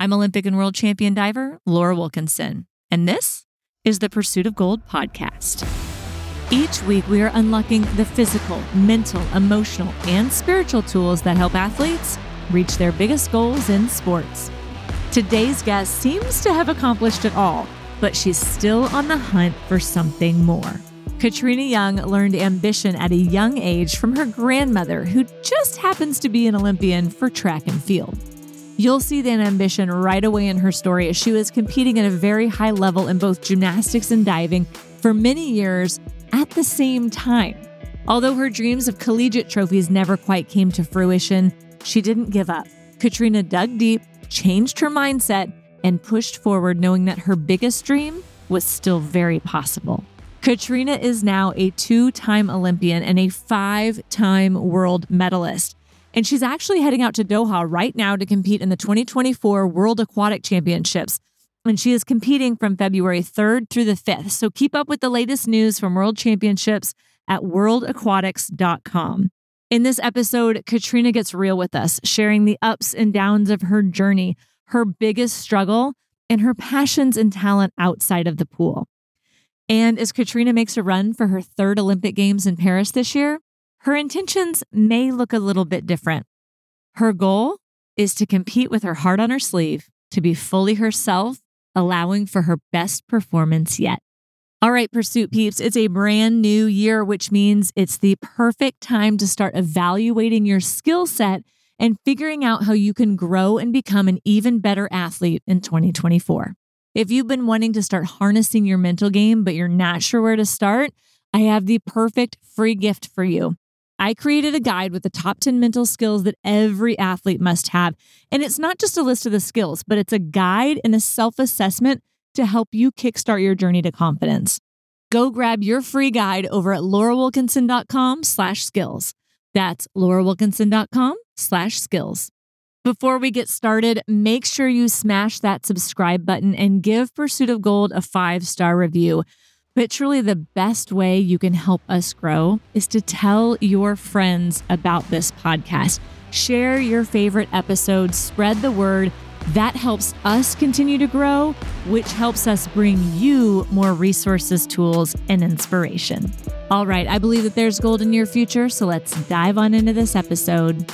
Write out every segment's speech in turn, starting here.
I'm Olympic and world champion diver Laura Wilkinson, and this is the Pursuit of Gold podcast. Each week, we are unlocking the physical, mental, emotional, and spiritual tools that help athletes reach their biggest goals in sports. Today's guest seems to have accomplished it all, but she's still on the hunt for something more. Katrina Young learned ambition at a young age from her grandmother, who just happens to be an Olympian for track and field. You'll see that ambition right away in her story as she was competing at a very high level in both gymnastics and diving for many years at the same time. Although her dreams of collegiate trophies never quite came to fruition, she didn't give up. Katrina dug deep, changed her mindset, and pushed forward, knowing that her biggest dream was still very possible. Katrina is now a two time Olympian and a five time world medalist. And she's actually heading out to Doha right now to compete in the 2024 World Aquatic Championships. And she is competing from February 3rd through the 5th. So keep up with the latest news from World Championships at worldaquatics.com. In this episode, Katrina gets real with us, sharing the ups and downs of her journey, her biggest struggle, and her passions and talent outside of the pool. And as Katrina makes a run for her third Olympic Games in Paris this year, her intentions may look a little bit different. Her goal is to compete with her heart on her sleeve, to be fully herself, allowing for her best performance yet. All right, Pursuit Peeps, it's a brand new year, which means it's the perfect time to start evaluating your skill set and figuring out how you can grow and become an even better athlete in 2024. If you've been wanting to start harnessing your mental game, but you're not sure where to start, I have the perfect free gift for you. I created a guide with the top 10 mental skills that every athlete must have. And it's not just a list of the skills, but it's a guide and a self assessment to help you kickstart your journey to confidence. Go grab your free guide over at laurawilkinson.com slash skills. That's laurawilkinson.com slash skills. Before we get started, make sure you smash that subscribe button and give Pursuit of Gold a five star review. But truly, the best way you can help us grow is to tell your friends about this podcast. Share your favorite episodes, spread the word. That helps us continue to grow, which helps us bring you more resources, tools, and inspiration. All right, I believe that there's gold in your future, so let's dive on into this episode.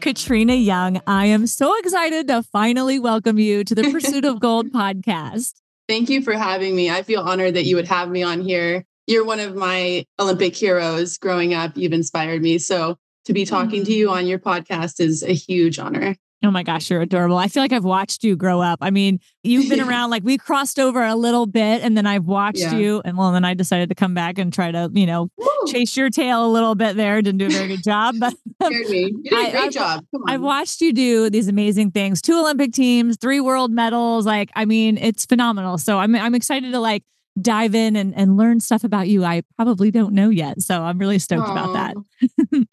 Katrina Young, I am so excited to finally welcome you to the Pursuit of Gold podcast. Thank you for having me. I feel honored that you would have me on here. You're one of my Olympic heroes growing up. You've inspired me. So to be talking mm-hmm. to you on your podcast is a huge honor. Oh my gosh, you're adorable. I feel like I've watched you grow up. I mean, you've been around, like we crossed over a little bit and then I've watched yeah. you. And well, then I decided to come back and try to, you know, Woo. chase your tail a little bit there. Didn't do a very good job, but you did a great I, job. I've watched you do these amazing things, two Olympic teams, three world medals. Like, I mean, it's phenomenal. So I'm, I'm excited to like dive in and, and learn stuff about you I probably don't know yet. So I'm really stoked about that.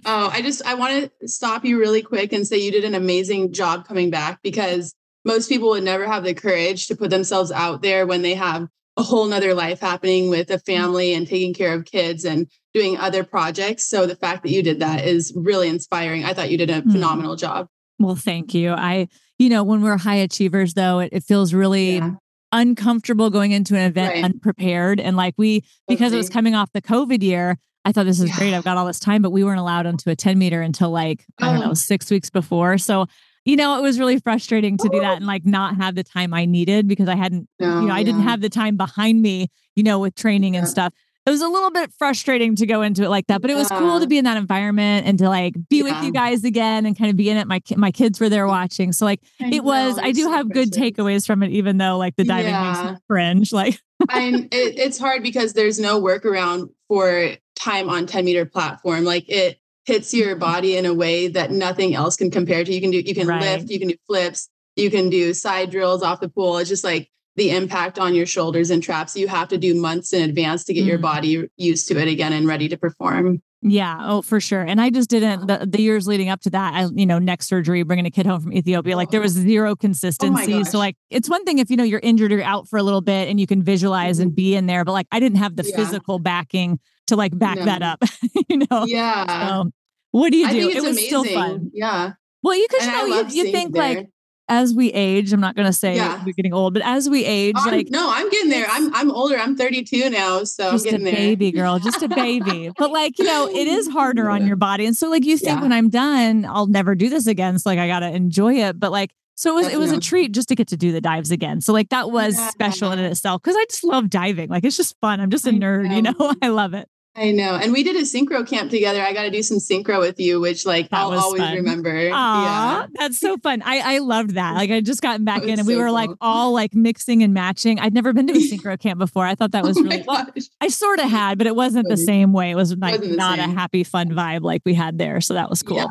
oh, I just I want to stop you really quick and say you did an amazing job coming back because most people would never have the courage to put themselves out there when they have a whole nother life happening with a family and taking care of kids and doing other projects. So the fact that you did that is really inspiring. I thought you did a mm. phenomenal job. Well, thank you. I, you know, when we're high achievers, though, it, it feels really yeah uncomfortable going into an event right. unprepared. And like we, because okay. it was coming off the COVID year, I thought this is yeah. great. I've got all this time, but we weren't allowed onto a 10 meter until like, oh. I don't know, oh. six weeks before. So, you know, it was really frustrating to do that and like not have the time I needed because I hadn't, no, you know, I didn't have the time behind me, you know, with training yeah. and stuff it was a little bit frustrating to go into it like that, but it was cool to be in that environment and to like be yeah. with you guys again and kind of be in it. My my kids were there watching, so like I it was. I do so have precious. good takeaways from it, even though like the diving yeah. makes me cringe. Like, and it, it's hard because there's no workaround for time on 10 meter platform. Like it hits your mm-hmm. body in a way that nothing else can compare to. You can do you can right. lift, you can do flips, you can do side drills off the pool. It's just like the impact on your shoulders and traps. You have to do months in advance to get mm. your body used to it again and ready to perform. Yeah, oh, for sure. And I just didn't the, the years leading up to that. I, you know, neck surgery, bringing a kid home from Ethiopia, like there was zero consistency. Oh so, like, it's one thing if you know you're injured or out for a little bit and you can visualize mm-hmm. and be in there, but like I didn't have the yeah. physical backing to like back no. that up. you know, yeah. So, what do you do? it was amazing. still fun. Yeah. Well, you could know you, you think there. like as we age, I'm not going to say yeah. we're getting old, but as we age, oh, like no, I'm getting there. I'm I'm older. I'm 32 now, so just I'm getting a baby girl, just a baby. but like you know, it is harder on your body, and so like you think yeah. when I'm done, I'll never do this again. So like I got to enjoy it, but like. So it was, it was a treat just to get to do the dives again. So like that was special in itself because I just love diving. Like it's just fun. I'm just a nerd, you know. I love it. I know. And we did a synchro camp together. I got to do some synchro with you, which like that I'll always fun. remember. Aww, yeah. That's so fun. I, I loved that. Like I just gotten back in and so we were cool. like all like mixing and matching. I'd never been to a synchro camp before. I thought that oh was oh really well, I sort of had, but it wasn't the same way. It was like not a happy, fun vibe like we had there. So that was cool. Yeah.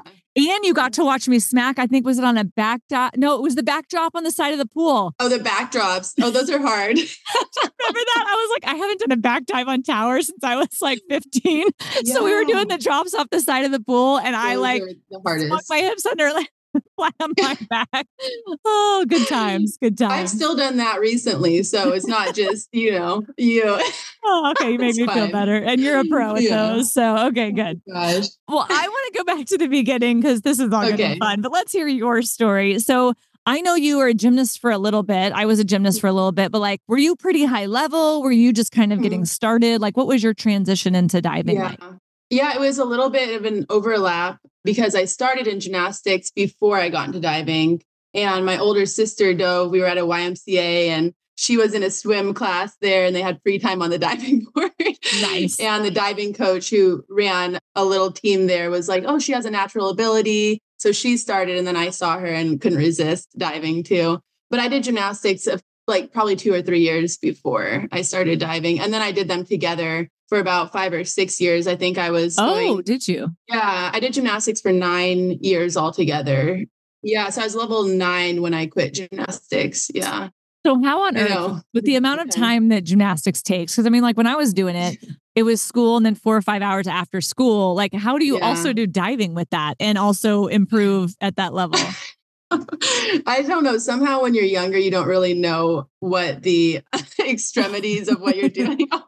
And you got to watch me smack. I think was it on a backdrop? No, it was the backdrop on the side of the pool. Oh, the backdrops. Oh, those are hard. Remember that? I was like, I haven't done a back dive on tower since I was like 15. Yeah. So we were doing the drops off the side of the pool, and those I like the hardest. my hips under like flat on my back. Oh, good times. Good times. I've still done that recently. So it's not just, you know, you. oh, okay. You make me fine. feel better. And you're a pro at yeah. those. So, okay, oh good. Oh, gosh. Well, I want to go back to the beginning because this is all okay. going to be fun, but let's hear your story. So, I know you were a gymnast for a little bit. I was a gymnast mm. for a little bit, but like, were you pretty high level? Were you just kind of getting mm. started? Like, what was your transition into diving? Yeah. Like? Yeah, it was a little bit of an overlap because I started in gymnastics before I got into diving. And my older sister dove. We were at a YMCA and she was in a swim class there and they had free time on the diving board. Nice. and the diving coach who ran a little team there was like, oh, she has a natural ability. So she started and then I saw her and couldn't resist diving too. But I did gymnastics of like probably two or three years before I started diving. And then I did them together for about five or six years. I think I was. Oh, going, did you? Yeah, I did gymnastics for nine years altogether. Yeah, so I was level nine when I quit gymnastics. Yeah. So how on earth, with the amount of time that gymnastics takes? Because I mean, like when I was doing it, it was school and then four or five hours after school. Like, how do you yeah. also do diving with that and also improve at that level? I don't know. Somehow, when you're younger, you don't really know what the extremities of what you're doing are.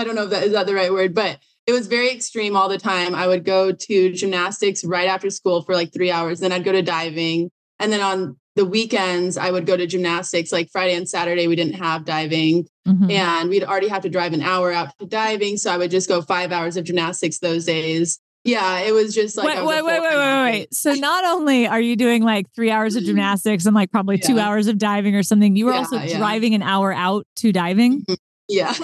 I don't know if that is that the right word, but it was very extreme all the time. I would go to gymnastics right after school for like three hours. Then I'd go to diving. And then on the weekends, I would go to gymnastics. Like Friday and Saturday, we didn't have diving. Mm-hmm. And we'd already have to drive an hour out to diving. So I would just go five hours of gymnastics those days. Yeah, it was just like wait, wait, wait, wait, wait, wait. So not only are you doing like three hours of gymnastics and like probably yeah. two hours of diving or something, you were yeah, also yeah. driving an hour out to diving. Mm-hmm. Yeah.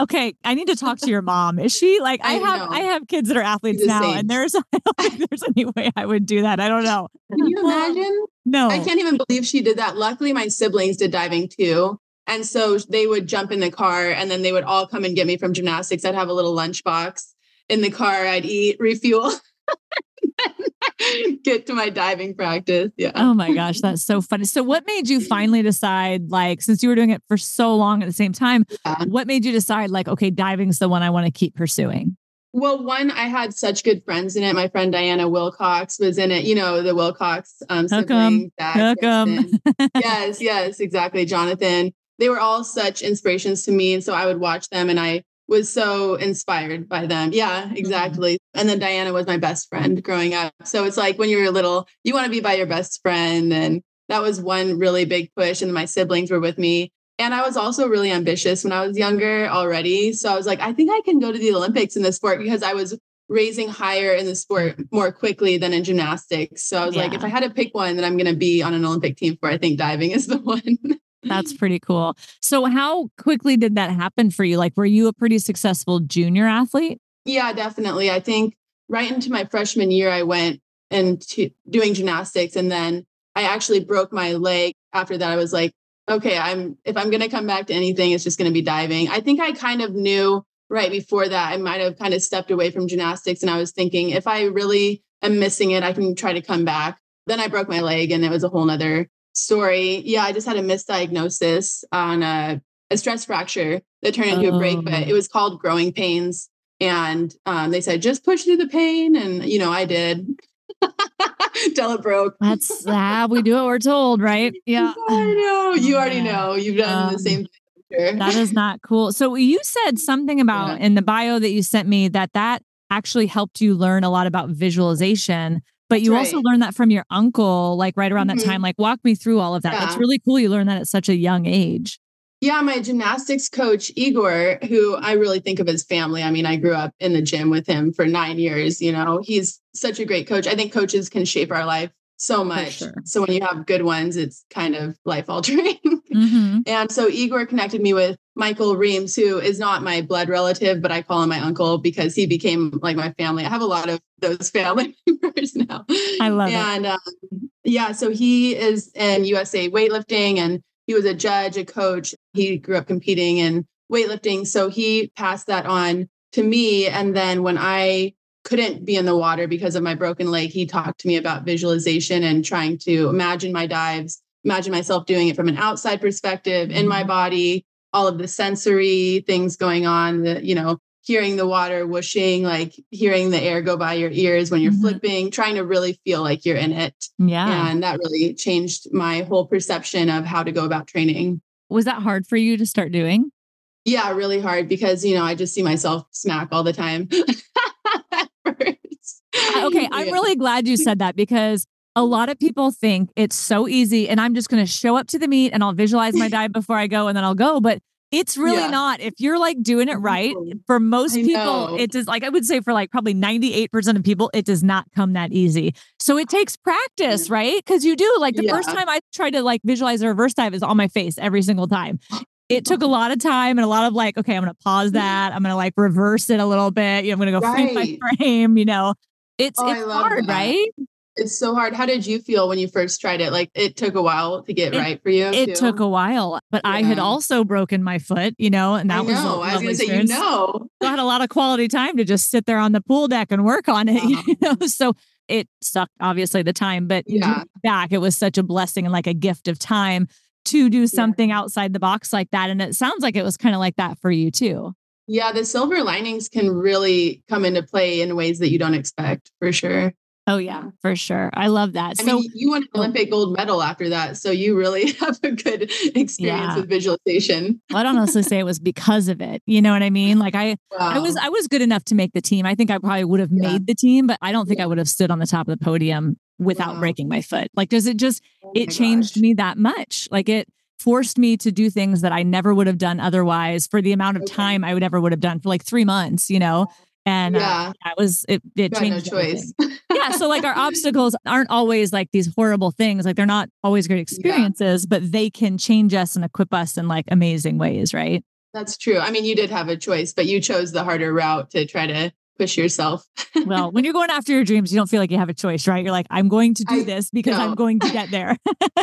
Okay, I need to talk to your mom. Is she like I, I have know. I have kids that are athletes now, and there's I don't think there's any way I would do that. I don't know. Can you um, imagine? No, I can't even believe she did that. Luckily, my siblings did diving too. And so they would jump in the car and then they would all come and get me from gymnastics. I'd have a little lunchbox in the car. I'd eat, refuel, get to my diving practice. Yeah. Oh my gosh, that's so funny. So what made you finally decide like since you were doing it for so long at the same time, yeah. what made you decide like okay, diving's the one I want to keep pursuing? Well, one, I had such good friends in it. My friend Diana Wilcox was in it. You know, the Wilcox um, siblings. Hook yes, yes, exactly. Jonathan. They were all such inspirations to me. And so I would watch them and I was so inspired by them. Yeah, mm-hmm. exactly. Mm-hmm. And then Diana was my best friend growing up. So it's like when you're little, you want to be by your best friend. And that was one really big push. And my siblings were with me. And I was also really ambitious when I was younger already. So I was like, I think I can go to the Olympics in this sport because I was raising higher in the sport more quickly than in gymnastics. So I was yeah. like, if I had to pick one that I'm going to be on an Olympic team for, I think diving is the one. That's pretty cool. So, how quickly did that happen for you? Like, were you a pretty successful junior athlete? Yeah, definitely. I think right into my freshman year, I went into doing gymnastics. And then I actually broke my leg. After that, I was like, okay, I'm if I'm going to come back to anything, it's just going to be diving. I think I kind of knew right before that I might have kind of stepped away from gymnastics. And I was thinking, if I really am missing it, I can try to come back. Then I broke my leg and it was a whole nother story. Yeah, I just had a misdiagnosis on a, a stress fracture that turned into oh. a break, but it oh. was called growing pains. And um, they said, just push through the pain. And, you know, I did. Till it broke. That's how we do it. We're told, right? Yeah. I know. You already know. You've done um, the same thing. That is not cool. So you said something about yeah. in the bio that you sent me that that actually helped you learn a lot about visualization But you also learned that from your uncle, like right around mm-hmm. that time. Like, walk me through all of that. Yeah. That's really cool. You learned that at such a young age. Yeah, my gymnastics coach, Igor, who I really think of as family. I mean, I grew up in the gym with him for nine years. You know, he's such a great coach. I think coaches can shape our life so much. Sure. So when you have good ones, it's kind of life altering. Mm-hmm. and so Igor connected me with Michael Reams, who is not my blood relative, but I call him my uncle because he became like my family. I have a lot of those family members now. I love and, it. And um, yeah, so he is in USA weightlifting and he was a judge, a coach. He grew up competing in weightlifting. So he passed that on to me. And then when I couldn't be in the water because of my broken leg, he talked to me about visualization and trying to imagine my dives, imagine myself doing it from an outside perspective in my mm-hmm. body, all of the sensory things going on, the, you know, hearing the water whooshing, like hearing the air go by your ears when you're mm-hmm. flipping, trying to really feel like you're in it. Yeah. And that really changed my whole perception of how to go about training. Was that hard for you to start doing? Yeah, really hard because, you know, I just see myself smack all the time. okay, I'm really glad you said that because a lot of people think it's so easy and I'm just going to show up to the meet and I'll visualize my dive before I go and then I'll go. But it's really yeah. not. If you're like doing it right, for most I people, know. it does like I would say for like probably 98% of people, it does not come that easy. So it takes practice, right? Because you do like the yeah. first time I tried to like visualize a reverse dive is on my face every single time. It took a lot of time and a lot of like, okay, I'm gonna pause mm-hmm. that. I'm gonna like reverse it a little bit. You know, I'm gonna go right. frame by frame, you know. It's oh, it's hard, that. right? It's so hard. How did you feel when you first tried it? Like it took a while to get it, right for you. It too? took a while, but yeah. I had also broken my foot, you know, and that I was know. I was gonna say, you know, I had a lot of quality time to just sit there on the pool deck and work on it, uh-huh. you know. So it sucked, obviously, the time, but yeah. back, it was such a blessing and like a gift of time to do something yeah. outside the box like that. And it sounds like it was kind of like that for you too. Yeah, the silver linings can really come into play in ways that you don't expect, for sure. Oh yeah, for sure. I love that. I so mean, you won an oh Olympic gold medal after that, so you really have a good experience yeah. with visualization. well, I don't honestly say it was because of it. You know what I mean? Like I, wow. I was, I was good enough to make the team. I think I probably would have yeah. made the team, but I don't think yeah. I would have stood on the top of the podium without wow. breaking my foot. Like, does it just? Oh it changed gosh. me that much. Like it forced me to do things that I never would have done otherwise for the amount of okay. time I would ever would have done for like three months. You know and uh, yeah, uh, it was it it changed no choice. yeah, so like our obstacles aren't always like these horrible things. Like they're not always great experiences, yeah. but they can change us and equip us in like amazing ways, right? That's true. I mean, you did have a choice, but you chose the harder route to try to push yourself. well, when you're going after your dreams, you don't feel like you have a choice, right? You're like, I'm going to do I, this because no. I'm going to get there.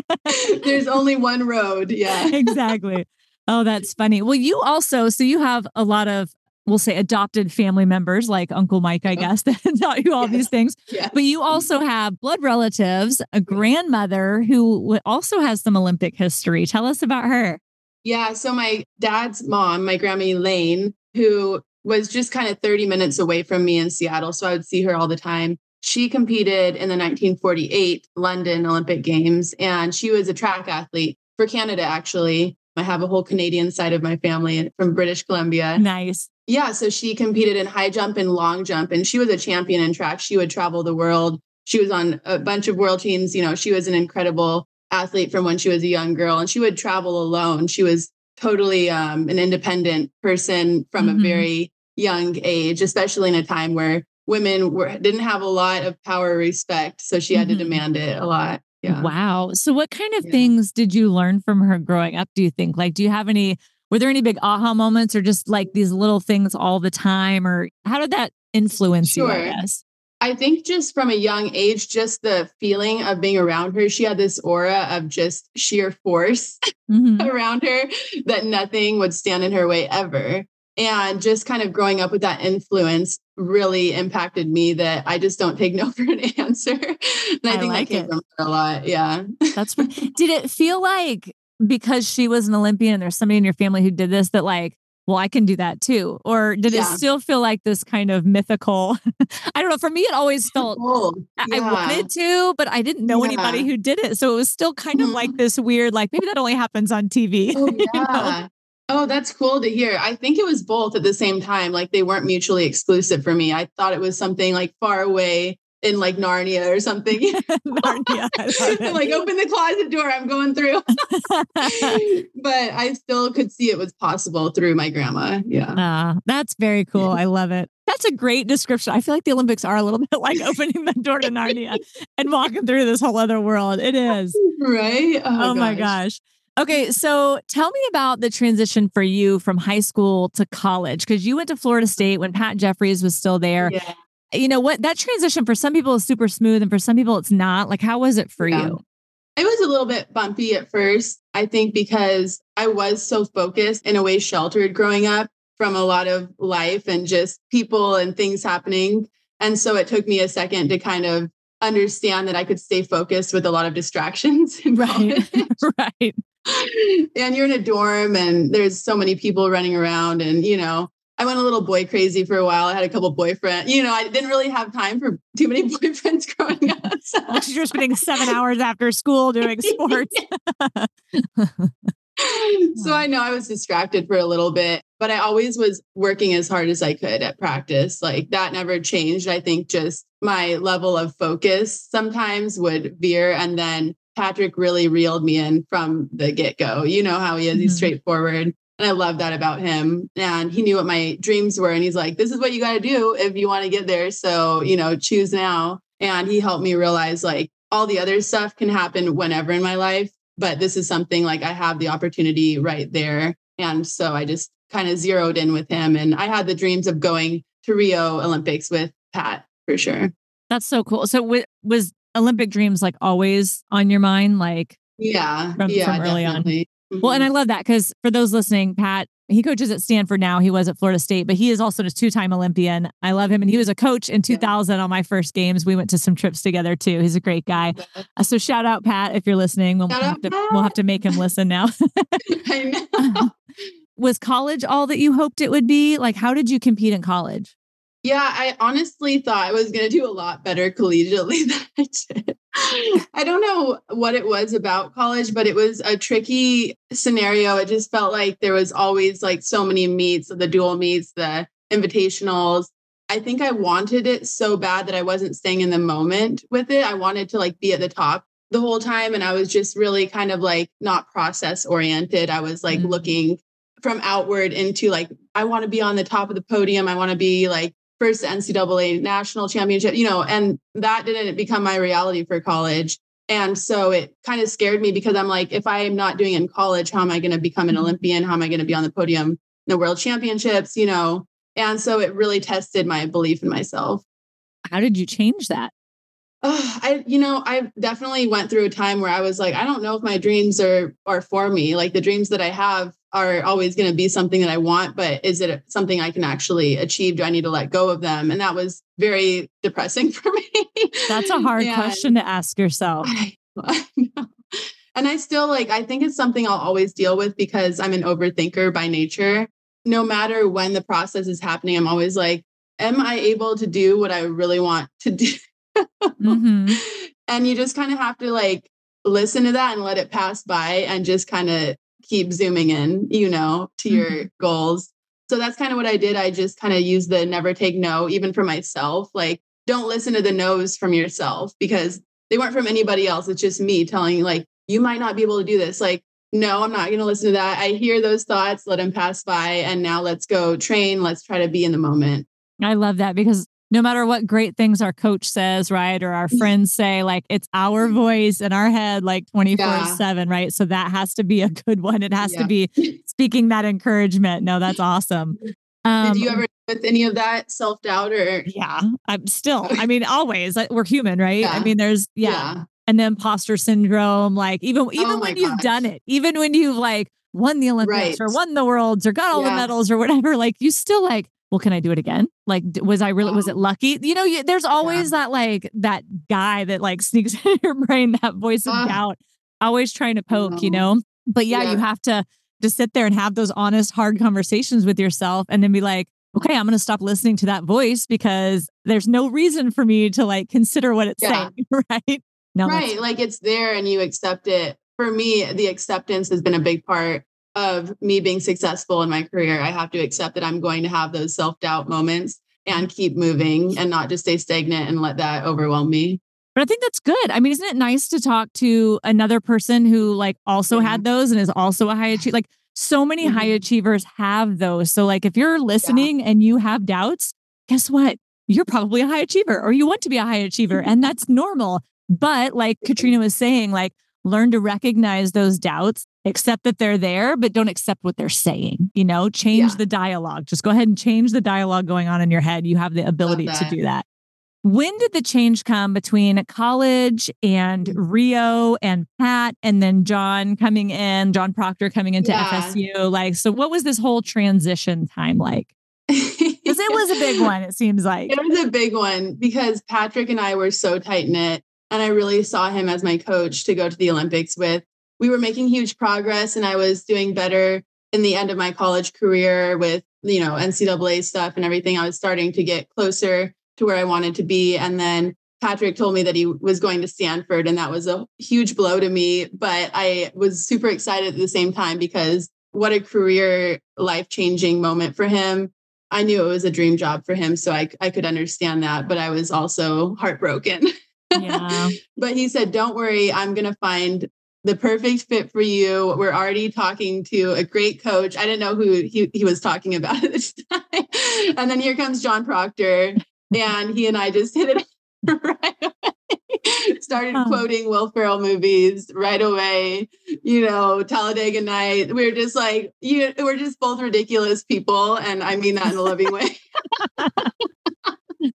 There's only one road. Yeah. exactly. Oh, that's funny. Well, you also, so you have a lot of we'll say adopted family members like Uncle Mike, I uh-huh. guess, that taught you all yes. these things. Yes. But you also mm-hmm. have blood relatives, a mm-hmm. grandmother who also has some Olympic history. Tell us about her. Yeah. So my dad's mom, my grandma Elaine, who was just kind of 30 minutes away from me in Seattle. So I would see her all the time. She competed in the 1948 London Olympic Games, and she was a track athlete for Canada, actually. I have a whole Canadian side of my family from British Columbia. Nice. Yeah. So she competed in high jump and long jump, and she was a champion in track. She would travel the world. She was on a bunch of world teams. You know, she was an incredible athlete from when she was a young girl, and she would travel alone. She was totally um, an independent person from mm-hmm. a very young age, especially in a time where women were didn't have a lot of power or respect. So she had mm-hmm. to demand it a lot. Yeah. Wow. So what kind of yeah. things did you learn from her growing up, do you think? Like, do you have any were there any big aha moments or just like these little things all the time? Or how did that influence sure. you, I guess? I think just from a young age, just the feeling of being around her, she had this aura of just sheer force mm-hmm. around her that nothing would stand in her way ever. And just kind of growing up with that influence really impacted me that I just don't take no for an answer. and I, I think like that came it. from her a lot. Yeah. That's right. did it feel like because she was an Olympian and there's somebody in your family who did this that like, well, I can do that too? Or did yeah. it still feel like this kind of mythical? I don't know. For me, it always felt yeah. I wanted to, but I didn't know yeah. anybody who did it. So it was still kind of like mm-hmm. this weird, like maybe that only happens on TV. Oh, yeah. you know? Oh, that's cool to hear. I think it was both at the same time. Like they weren't mutually exclusive for me. I thought it was something like far away in like Narnia or something. Narnia, like open the closet door, I'm going through. but I still could see it was possible through my grandma. Yeah. Uh, that's very cool. I love it. That's a great description. I feel like the Olympics are a little bit like opening the door to Narnia and walking through this whole other world. It is. Right? Oh, oh my gosh. Okay, so tell me about the transition for you from high school to college because you went to Florida State when Pat Jeffrey was still there. Yeah you know what? That transition for some people is super smooth and for some people it's not. Like how was it for yeah. you? It was a little bit bumpy at first i think because i was so focused in a way sheltered growing up from a lot of life and just people and things happening. And so it took me a second to kind of understand that i could stay focused with a lot of distractions right. right. And you're in a dorm and there's so many people running around and you know I went a little boy crazy for a while. I had a couple boyfriends. You know, I didn't really have time for too many boyfriends growing up. So. Well, you're spending seven hours after school doing sports. so I know I was distracted for a little bit, but I always was working as hard as I could at practice. Like that never changed. I think just my level of focus sometimes would veer. And then Patrick really reeled me in from the get go. You know how he is, he's mm-hmm. straightforward. And I love that about him. And he knew what my dreams were. And he's like, this is what you got to do if you want to get there. So, you know, choose now. And he helped me realize like all the other stuff can happen whenever in my life. But this is something like I have the opportunity right there. And so I just kind of zeroed in with him. And I had the dreams of going to Rio Olympics with Pat for sure. That's so cool. So w- was Olympic dreams like always on your mind? Like, yeah, from, yeah, from early definitely. on. Mm-hmm. Well, and I love that because for those listening, Pat, he coaches at Stanford now. He was at Florida State, but he is also a two time Olympian. I love him. And he was a coach in 2000 yeah. on my first games. We went to some trips together too. He's a great guy. Uh, so shout out, Pat, if you're listening. We'll, have, to, we'll have to make him listen now. I know. was college all that you hoped it would be? Like, how did you compete in college? Yeah, I honestly thought I was going to do a lot better collegiately than I did. I don't know what it was about college, but it was a tricky scenario. It just felt like there was always like so many meets, the dual meets, the invitationals. I think I wanted it so bad that I wasn't staying in the moment with it. I wanted to like be at the top the whole time. And I was just really kind of like not process oriented. I was like mm-hmm. looking from outward into like, I want to be on the top of the podium. I want to be like first NCAA national championship, you know, and that didn't become my reality for college. And so it kind of scared me because I'm like, if I'm not doing it in college, how am I going to become an mm-hmm. Olympian? How am I going to be on the podium in the world championships, you know? And so it really tested my belief in myself. How did you change that? Oh, I, you know, I definitely went through a time where I was like, I don't know if my dreams are are for me. Like the dreams that I have are always going to be something that I want, but is it something I can actually achieve? Do I need to let go of them? And that was very depressing for me. That's a hard and question to ask yourself. I, I and I still like, I think it's something I'll always deal with because I'm an overthinker by nature. No matter when the process is happening, I'm always like, am I able to do what I really want to do? mm-hmm. And you just kind of have to like listen to that and let it pass by and just kind of keep zooming in, you know, to your mm-hmm. goals. So that's kind of what I did. I just kind of used the never take no, even for myself. Like, don't listen to the no's from yourself because they weren't from anybody else. It's just me telling you, like, you might not be able to do this. Like, no, I'm not going to listen to that. I hear those thoughts, let them pass by. And now let's go train. Let's try to be in the moment. I love that because no matter what great things our coach says, right? Or our friends say, like it's our voice in our head, like 24 yeah. 7, right? So that has to be a good one. It has yeah. to be speaking that encouragement. No, that's awesome. Um, Did you ever with any of that self doubt or? Yeah, I'm still, I mean, always we're human, right? Yeah. I mean, there's, yeah. yeah. And the imposter syndrome, like even, even oh when gosh. you've done it, even when you've like won the Olympics right. or won the worlds or got all the medals or whatever, like you still like, well, can I do it again? Like, was I really, was it lucky? You know, you, there's always yeah. that like, that guy that like sneaks in your brain, that voice of uh, doubt, always trying to poke, you know? But yeah, yeah, you have to just sit there and have those honest, hard conversations with yourself and then be like, okay, I'm going to stop listening to that voice because there's no reason for me to like consider what it's yeah. saying, right? No, right. Like it's there and you accept it. For me, the acceptance has been a big part of me being successful in my career, I have to accept that I'm going to have those self doubt moments. and keep moving and not just stay stagnant and let that overwhelm me. But I think that's good. I mean, isn't it nice to talk to another person who like also had those and is also a high achiever? Like so many mm-hmm. high achievers have those. So like if you're listening yeah. and you have doubts, guess what? You're probably a high achiever or you want to be a high achiever and that's normal. But like Katrina was saying, like learn to recognize those doubts, accept that they're there, but don't accept what they're saying. You know, change yeah. the dialogue. Just go ahead and change the dialogue going on in your head. You have the ability to do that. When did the change come between college and mm. Rio and Pat and then John coming in, John Proctor coming into yeah. FSU? Like, so what was this whole transition time like? Because it was a big one, it seems like. It was a big one because Patrick and I were so tight knit. And I really saw him as my coach to go to the Olympics with. We were making huge progress and I was doing better in the end of my college career with, you know, NCAA stuff and everything. I was starting to get closer to where I wanted to be. And then Patrick told me that he was going to Stanford, and that was a huge blow to me. But I was super excited at the same time because what a career life changing moment for him. I knew it was a dream job for him, so I, I could understand that. But I was also heartbroken. Yeah. but he said, Don't worry, I'm going to find the perfect fit for you. We're already talking to a great coach. I didn't know who he, he was talking about at this time. and then here comes John Proctor and he and I just hit it right away. Started quoting Will Ferrell movies right away. You know, Talladega Night. We are just like, you. We're just both ridiculous people, and I mean that in a loving way.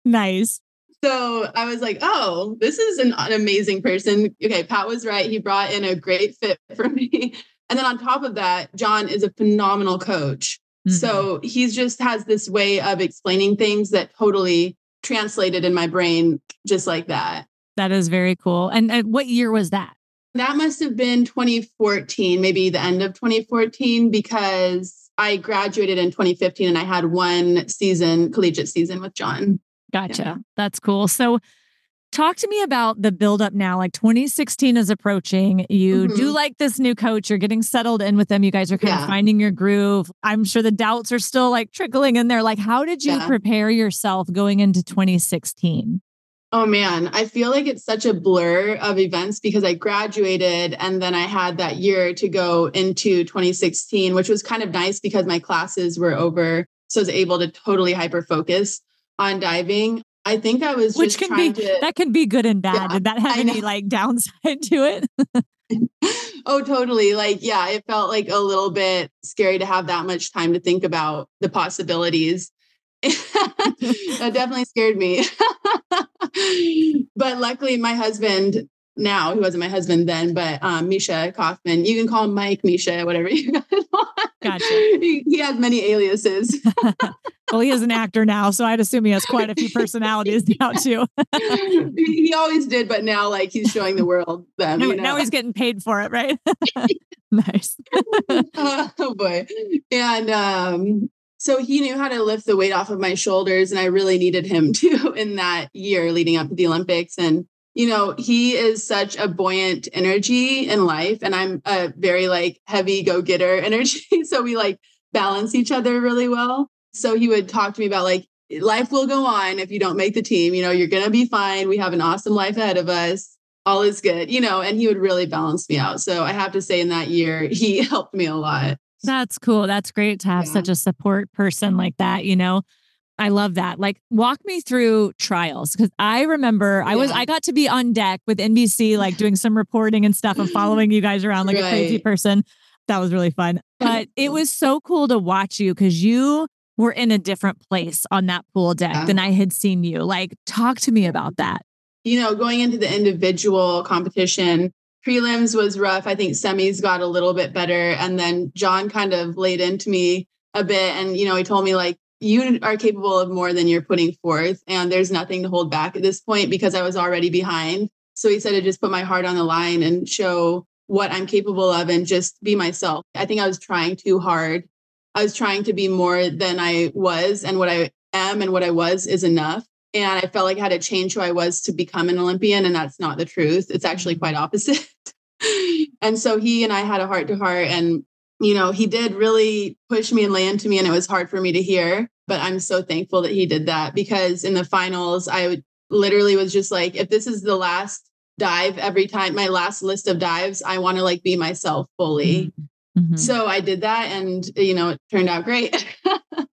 nice. So I was like, oh, this is an, an amazing person. Okay, Pat was right. He brought in a great fit for me. And then on top of that, John is a phenomenal coach. Mm-hmm. So he's just has this way of explaining things that totally translated in my brain just like that. That is very cool. And, and what year was that? That must have been 2014, maybe the end of 2014, because I graduated in 2015 and I had one season, collegiate season with John. Gotcha. Yeah. That's cool. So Talk to me about the buildup now. Like 2016 is approaching. You mm-hmm. do like this new coach. You're getting settled in with them. You guys are kind yeah. of finding your groove. I'm sure the doubts are still like trickling in there. Like, how did you yeah. prepare yourself going into 2016? Oh man, I feel like it's such a blur of events because I graduated and then I had that year to go into 2016, which was kind of nice because my classes were over. So I was able to totally hyper focus on diving. I think I was which can be to, that can be good and bad. Yeah, Did that have any like downside to it? oh, totally. Like, yeah, it felt like a little bit scary to have that much time to think about the possibilities. that definitely scared me. but luckily, my husband now, he wasn't my husband then, but um, Misha Kaufman, you can call him Mike, Misha, whatever you guys want. Gotcha. He, he has many aliases. well, he is an actor now, so I'd assume he has quite a few personalities now too. he, always did, but now like he's showing the world them. Now, you know? now he's getting paid for it, right? nice. Oh boy. And um, so he knew how to lift the weight off of my shoulders, and I really needed him too in that year leading up to the Olympics. And you know, he is such a buoyant energy in life. And I'm a very like heavy go getter energy. so we like balance each other really well. So he would talk to me about like, life will go on if you don't make the team. You know, you're going to be fine. We have an awesome life ahead of us. All is good, you know, and he would really balance me out. So I have to say, in that year, he helped me a lot. That's cool. That's great to have yeah. such a support person like that, you know. I love that. Like walk me through trials because I remember yeah. I was I got to be on deck with NBC like doing some reporting and stuff and following you guys around like right. a crazy person. That was really fun. But it was so cool to watch you cuz you were in a different place on that pool deck yeah. than uh-huh. I had seen you. Like talk to me about that. You know, going into the individual competition, prelims was rough. I think semis got a little bit better and then John kind of laid into me a bit and you know, he told me like you are capable of more than you're putting forth and there's nothing to hold back at this point because i was already behind. So he said to just put my heart on the line and show what i'm capable of and just be myself. I think i was trying too hard. I was trying to be more than i was and what i am and what i was is enough. And i felt like i had to change who i was to become an olympian and that's not the truth. It's actually quite opposite. And so he and i had a heart to heart and you know, he did really push me and lay into me, and it was hard for me to hear. but I'm so thankful that he did that because in the finals, I literally was just like, if this is the last dive every time, my last list of dives, I want to like be myself fully. Mm-hmm. Mm-hmm. So I did that and you know it turned out great.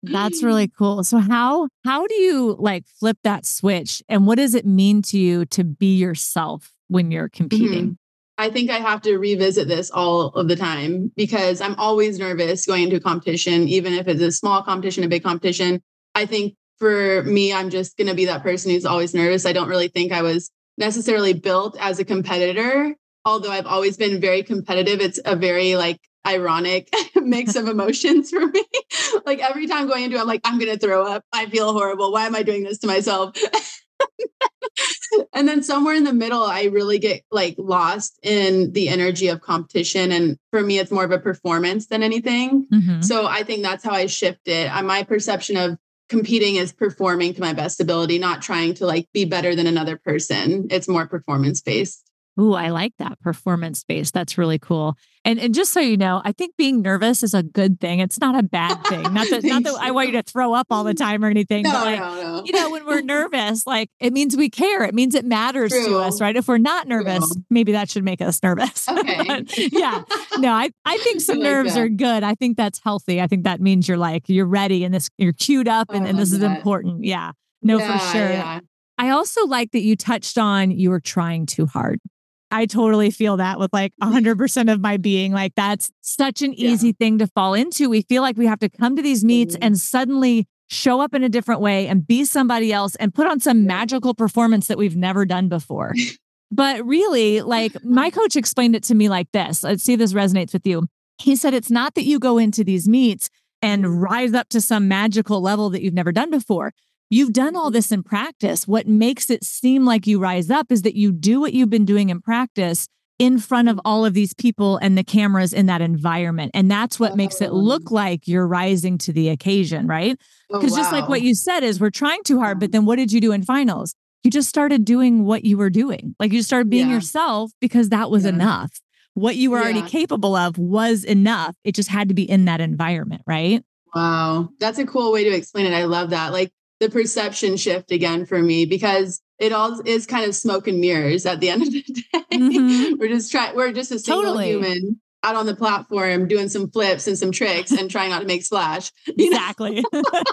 That's really cool. So how how do you like flip that switch and what does it mean to you to be yourself when you're competing? Mm-hmm. I think I have to revisit this all of the time because I'm always nervous going into a competition, even if it's a small competition, a big competition. I think for me, I'm just going to be that person who's always nervous. I don't really think I was necessarily built as a competitor, although I've always been very competitive. It's a very like ironic mix of emotions for me. like every time going into it, I'm like, I'm going to throw up. I feel horrible. Why am I doing this to myself? and then somewhere in the middle, I really get like lost in the energy of competition. And for me, it's more of a performance than anything. Mm-hmm. So I think that's how I shift it. My perception of competing is performing to my best ability, not trying to like be better than another person. It's more performance based. Ooh, I like that performance based. That's really cool. And and just so you know, I think being nervous is a good thing. It's not a bad thing. Not that not that I want you to throw up all the time or anything. No, but like, no, no. you know, when we're nervous, like it means we care. It means it matters True. to us, right? If we're not nervous, True. maybe that should make us nervous. Okay. yeah. No, I, I think some like nerves that. are good. I think that's healthy. I think that means you're like you're ready and this you're queued up and, oh, and this that. is important. Yeah. No, yeah, for sure. Yeah. I also like that you touched on you were trying too hard. I totally feel that with like 100% of my being. Like, that's such an easy yeah. thing to fall into. We feel like we have to come to these meets mm-hmm. and suddenly show up in a different way and be somebody else and put on some magical performance that we've never done before. but really, like, my coach explained it to me like this. Let's see if this resonates with you. He said, it's not that you go into these meets and mm-hmm. rise up to some magical level that you've never done before. You've done all mm-hmm. this in practice. What makes it seem like you rise up is that you do what you've been doing in practice in front of all of these people and the cameras in that environment. And that's what makes it look oh. like you're rising to the occasion, right? Because oh, wow. just like what you said is we're trying too hard, but mm-hmm. then what did you do in finals? You just started doing what you were doing. Like you started being yeah. yourself because that was yeah. enough. What you were yeah. already capable of was enough. It just had to be in that environment, right? Wow. That's a cool way to explain it. I love that. Like the perception shift again for me because it all is kind of smoke and mirrors at the end of the day. Mm-hmm. we're just trying, we're just a single totally. human out on the platform doing some flips and some tricks and trying not to make splash. Exactly.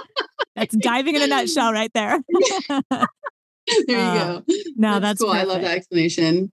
that's diving in a nutshell right there. there you uh, go. No, that's, that's cool. Perfect. I love that explanation.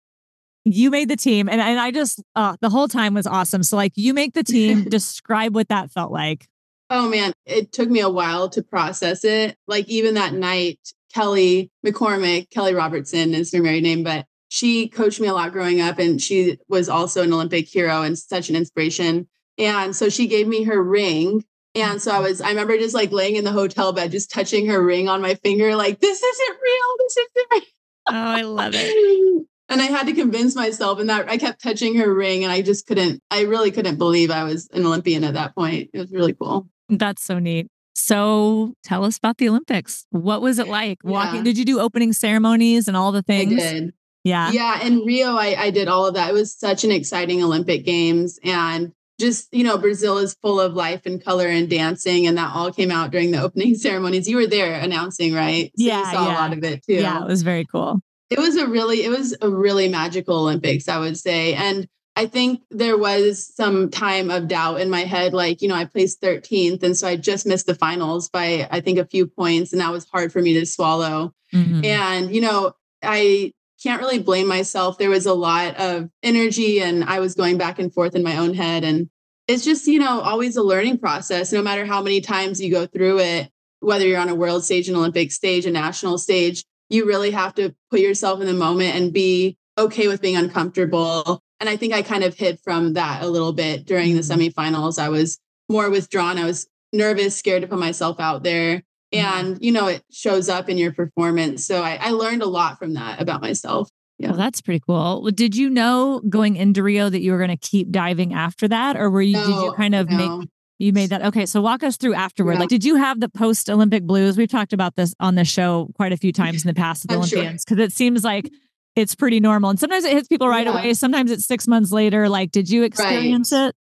You made the team, and, and I just uh, the whole time was awesome. So, like, you make the team. describe what that felt like. Oh man, it took me a while to process it. Like even that night, Kelly McCormick, Kelly Robertson is her married name, but she coached me a lot growing up and she was also an Olympic hero and such an inspiration. And so she gave me her ring. And so I was, I remember just like laying in the hotel bed, just touching her ring on my finger, like, this isn't real. This isn't real. Oh, I love it. and I had to convince myself and that I kept touching her ring and I just couldn't, I really couldn't believe I was an Olympian at that point. It was really cool. That's so neat. So tell us about the Olympics. What was it like walking? Yeah. Did you do opening ceremonies and all the things? I did. Yeah. Yeah. In Rio, I, I did all of that. It was such an exciting Olympic Games. And just, you know, Brazil is full of life and color and dancing. And that all came out during the opening ceremonies. You were there announcing, right? So yeah. saw yeah. a lot of it too. Yeah. It was very cool. It was a really, it was a really magical Olympics, I would say. And I think there was some time of doubt in my head, like, you know, I placed 13th. And so I just missed the finals by, I think, a few points. And that was hard for me to swallow. Mm-hmm. And, you know, I can't really blame myself. There was a lot of energy and I was going back and forth in my own head. And it's just, you know, always a learning process. No matter how many times you go through it, whether you're on a world stage, an Olympic stage, a national stage, you really have to put yourself in the moment and be okay with being uncomfortable and I think I kind of hid from that a little bit during the mm-hmm. semifinals. I was more withdrawn. I was nervous, scared to put myself out there. Mm-hmm. And, you know, it shows up in your performance. So I, I learned a lot from that about myself. Yeah. Well, that's pretty cool. Did you know going into Rio that you were going to keep diving after that? Or were you, no, did you kind of no. make, you made that? Okay. So walk us through afterward. Yeah. Like, did you have the post Olympic blues? We've talked about this on the show quite a few times in the past with the Olympians because sure. it seems like it's pretty normal. And sometimes it hits people right yeah. away. Sometimes it's six months later. Like, did you experience right. it?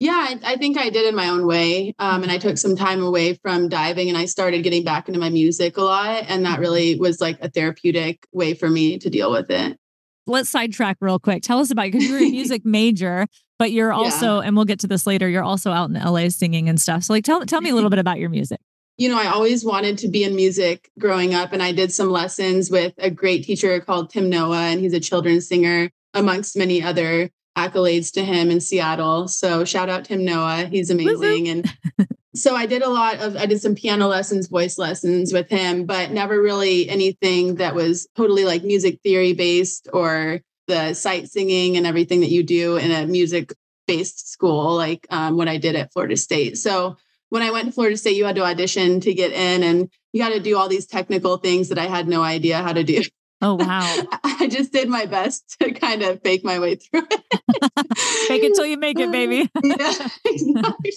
Yeah, I, I, think I did in my own way. Um, and I took some time away from diving and I started getting back into my music a lot. And that really was like a therapeutic way for me to deal with it. Let's sidetrack real quick. Tell us about because you're a music major, but you're also, yeah. and we'll get to this later, you're also out in LA singing and stuff. So like tell tell me a little bit about your music. You know, I always wanted to be in music growing up, and I did some lessons with a great teacher called Tim Noah, and he's a children's singer amongst many other accolades to him in Seattle. So shout out Tim Noah. He's amazing. And so I did a lot of I did some piano lessons, voice lessons with him, but never really anything that was totally like music theory based or the sight singing and everything that you do in a music based school like um, what I did at Florida State. So when I went to Florida State, you had to audition to get in and you got to do all these technical things that I had no idea how to do. Oh, wow. I just did my best to kind of fake my way through it. fake it till you make it, baby. yeah, exactly.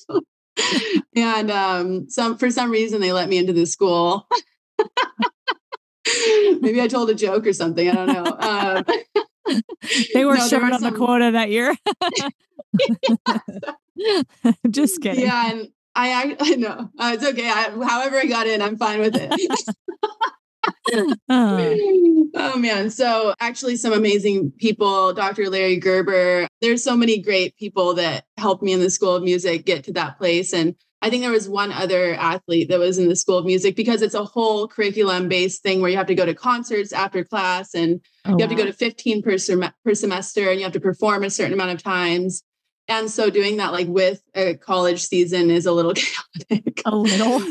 and um, some for some reason they let me into the school. Maybe I told a joke or something. I don't know. Um, they were no, short on some... the quota that year. Just kidding. Yeah, and I I know uh, it's okay. I, however I got in, I'm fine with it. oh man. So actually some amazing people, Dr. Larry Gerber. There's so many great people that helped me in the School of Music get to that place. And I think there was one other athlete that was in the School of Music because it's a whole curriculum based thing where you have to go to concerts after class and oh, you have wow. to go to 15 per, sem- per semester and you have to perform a certain amount of times. And so doing that like with a college season is a little chaotic. A little.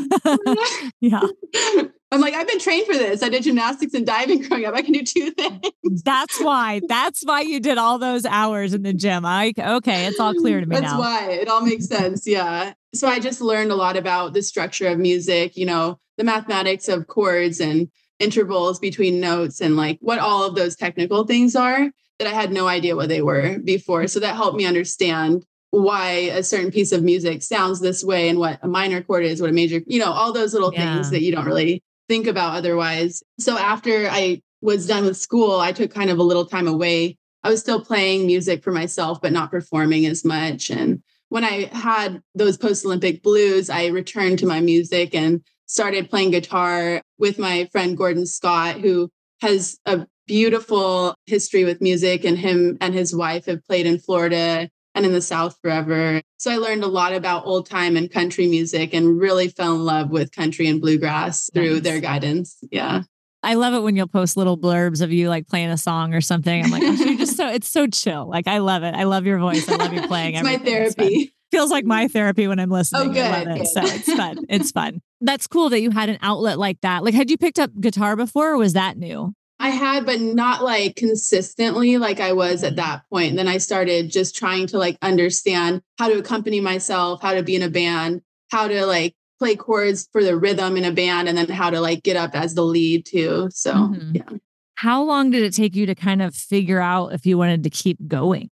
yeah. I'm like, I've been trained for this. I did gymnastics and diving growing up. I can do two things. That's why. That's why you did all those hours in the gym. I okay, it's all clear to me That's now. why. It all makes sense. Yeah. So I just learned a lot about the structure of music, you know, the mathematics of chords and intervals between notes and like what all of those technical things are that I had no idea what they were before. So that helped me understand why a certain piece of music sounds this way and what a minor chord is, what a major, you know, all those little yeah. things that you don't really think about otherwise. So after I was done with school, I took kind of a little time away. I was still playing music for myself, but not performing as much. And when I had those post Olympic blues, I returned to my music and started playing guitar with my friend Gordon Scott, who has a beautiful history with music. And him and his wife have played in Florida and in the South forever. So I learned a lot about old time and country music and really fell in love with country and bluegrass through nice. their guidance. Yeah. I love it when you'll post little blurbs of you like playing a song or something. I'm like, oh, you're just so it's so chill. Like I love it. I love your voice. I love you playing. it's my therapy. Feels like my therapy when I'm oh, listening. Oh, good, I love it. Good. So it's fun. It's fun. That's cool that you had an outlet like that. Like, had you picked up guitar before or was that new? I had, but not like consistently like I was at mm-hmm. that point. And then I started just trying to like understand how to accompany myself, how to be in a band, how to like play chords for the rhythm in a band, and then how to like get up as the lead too. So, mm-hmm. yeah. How long did it take you to kind of figure out if you wanted to keep going?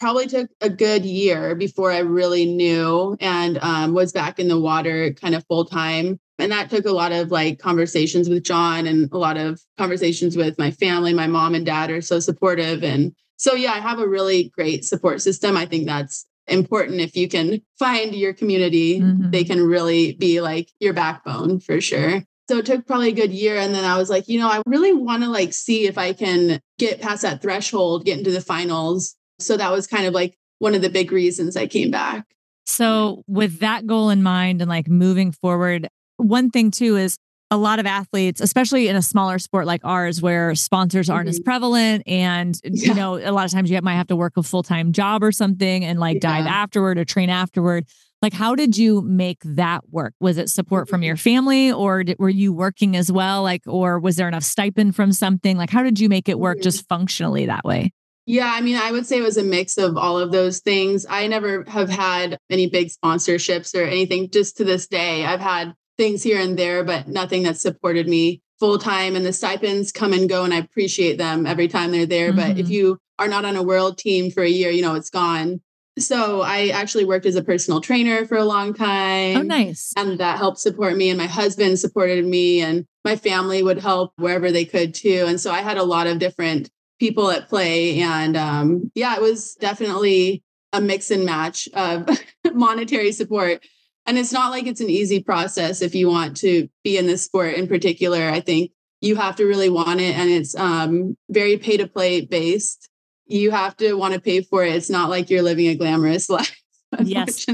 Probably took a good year before I really knew and um, was back in the water kind of full time. And that took a lot of like conversations with John and a lot of conversations with my family. My mom and dad are so supportive. And so, yeah, I have a really great support system. I think that's important if you can find your community, mm-hmm. they can really be like your backbone for sure. So it took probably a good year. And then I was like, you know, I really want to like see if I can get past that threshold, get into the finals. So that was kind of like one of the big reasons I came back. So, with that goal in mind and like moving forward, one thing too is a lot of athletes, especially in a smaller sport like ours, where sponsors aren't mm-hmm. as prevalent, and yeah. you know, a lot of times you might have to work a full time job or something, and like yeah. dive afterward or train afterward. Like, how did you make that work? Was it support from your mm-hmm. family, or did, were you working as well? Like, or was there enough stipend from something? Like, how did you make it work mm-hmm. just functionally that way? Yeah, I mean, I would say it was a mix of all of those things. I never have had any big sponsorships or anything. Just to this day, I've had things here and there, but nothing that supported me full time. And the stipends come and go, and I appreciate them every time they're there. Mm-hmm. But if mm-hmm. you are not on a world team for a year, you know, it's gone. So I actually worked as a personal trainer for a long time. Oh, nice. And that helped support me. And my husband supported me, and my family would help wherever they could too. And so I had a lot of different people at play. And um, yeah, it was definitely a mix and match of monetary support. And it's not like it's an easy process if you want to be in this sport in particular. I think you have to really want it and it's um, very pay to play based. You have to want to pay for it. It's not like you're living a glamorous life. Yes.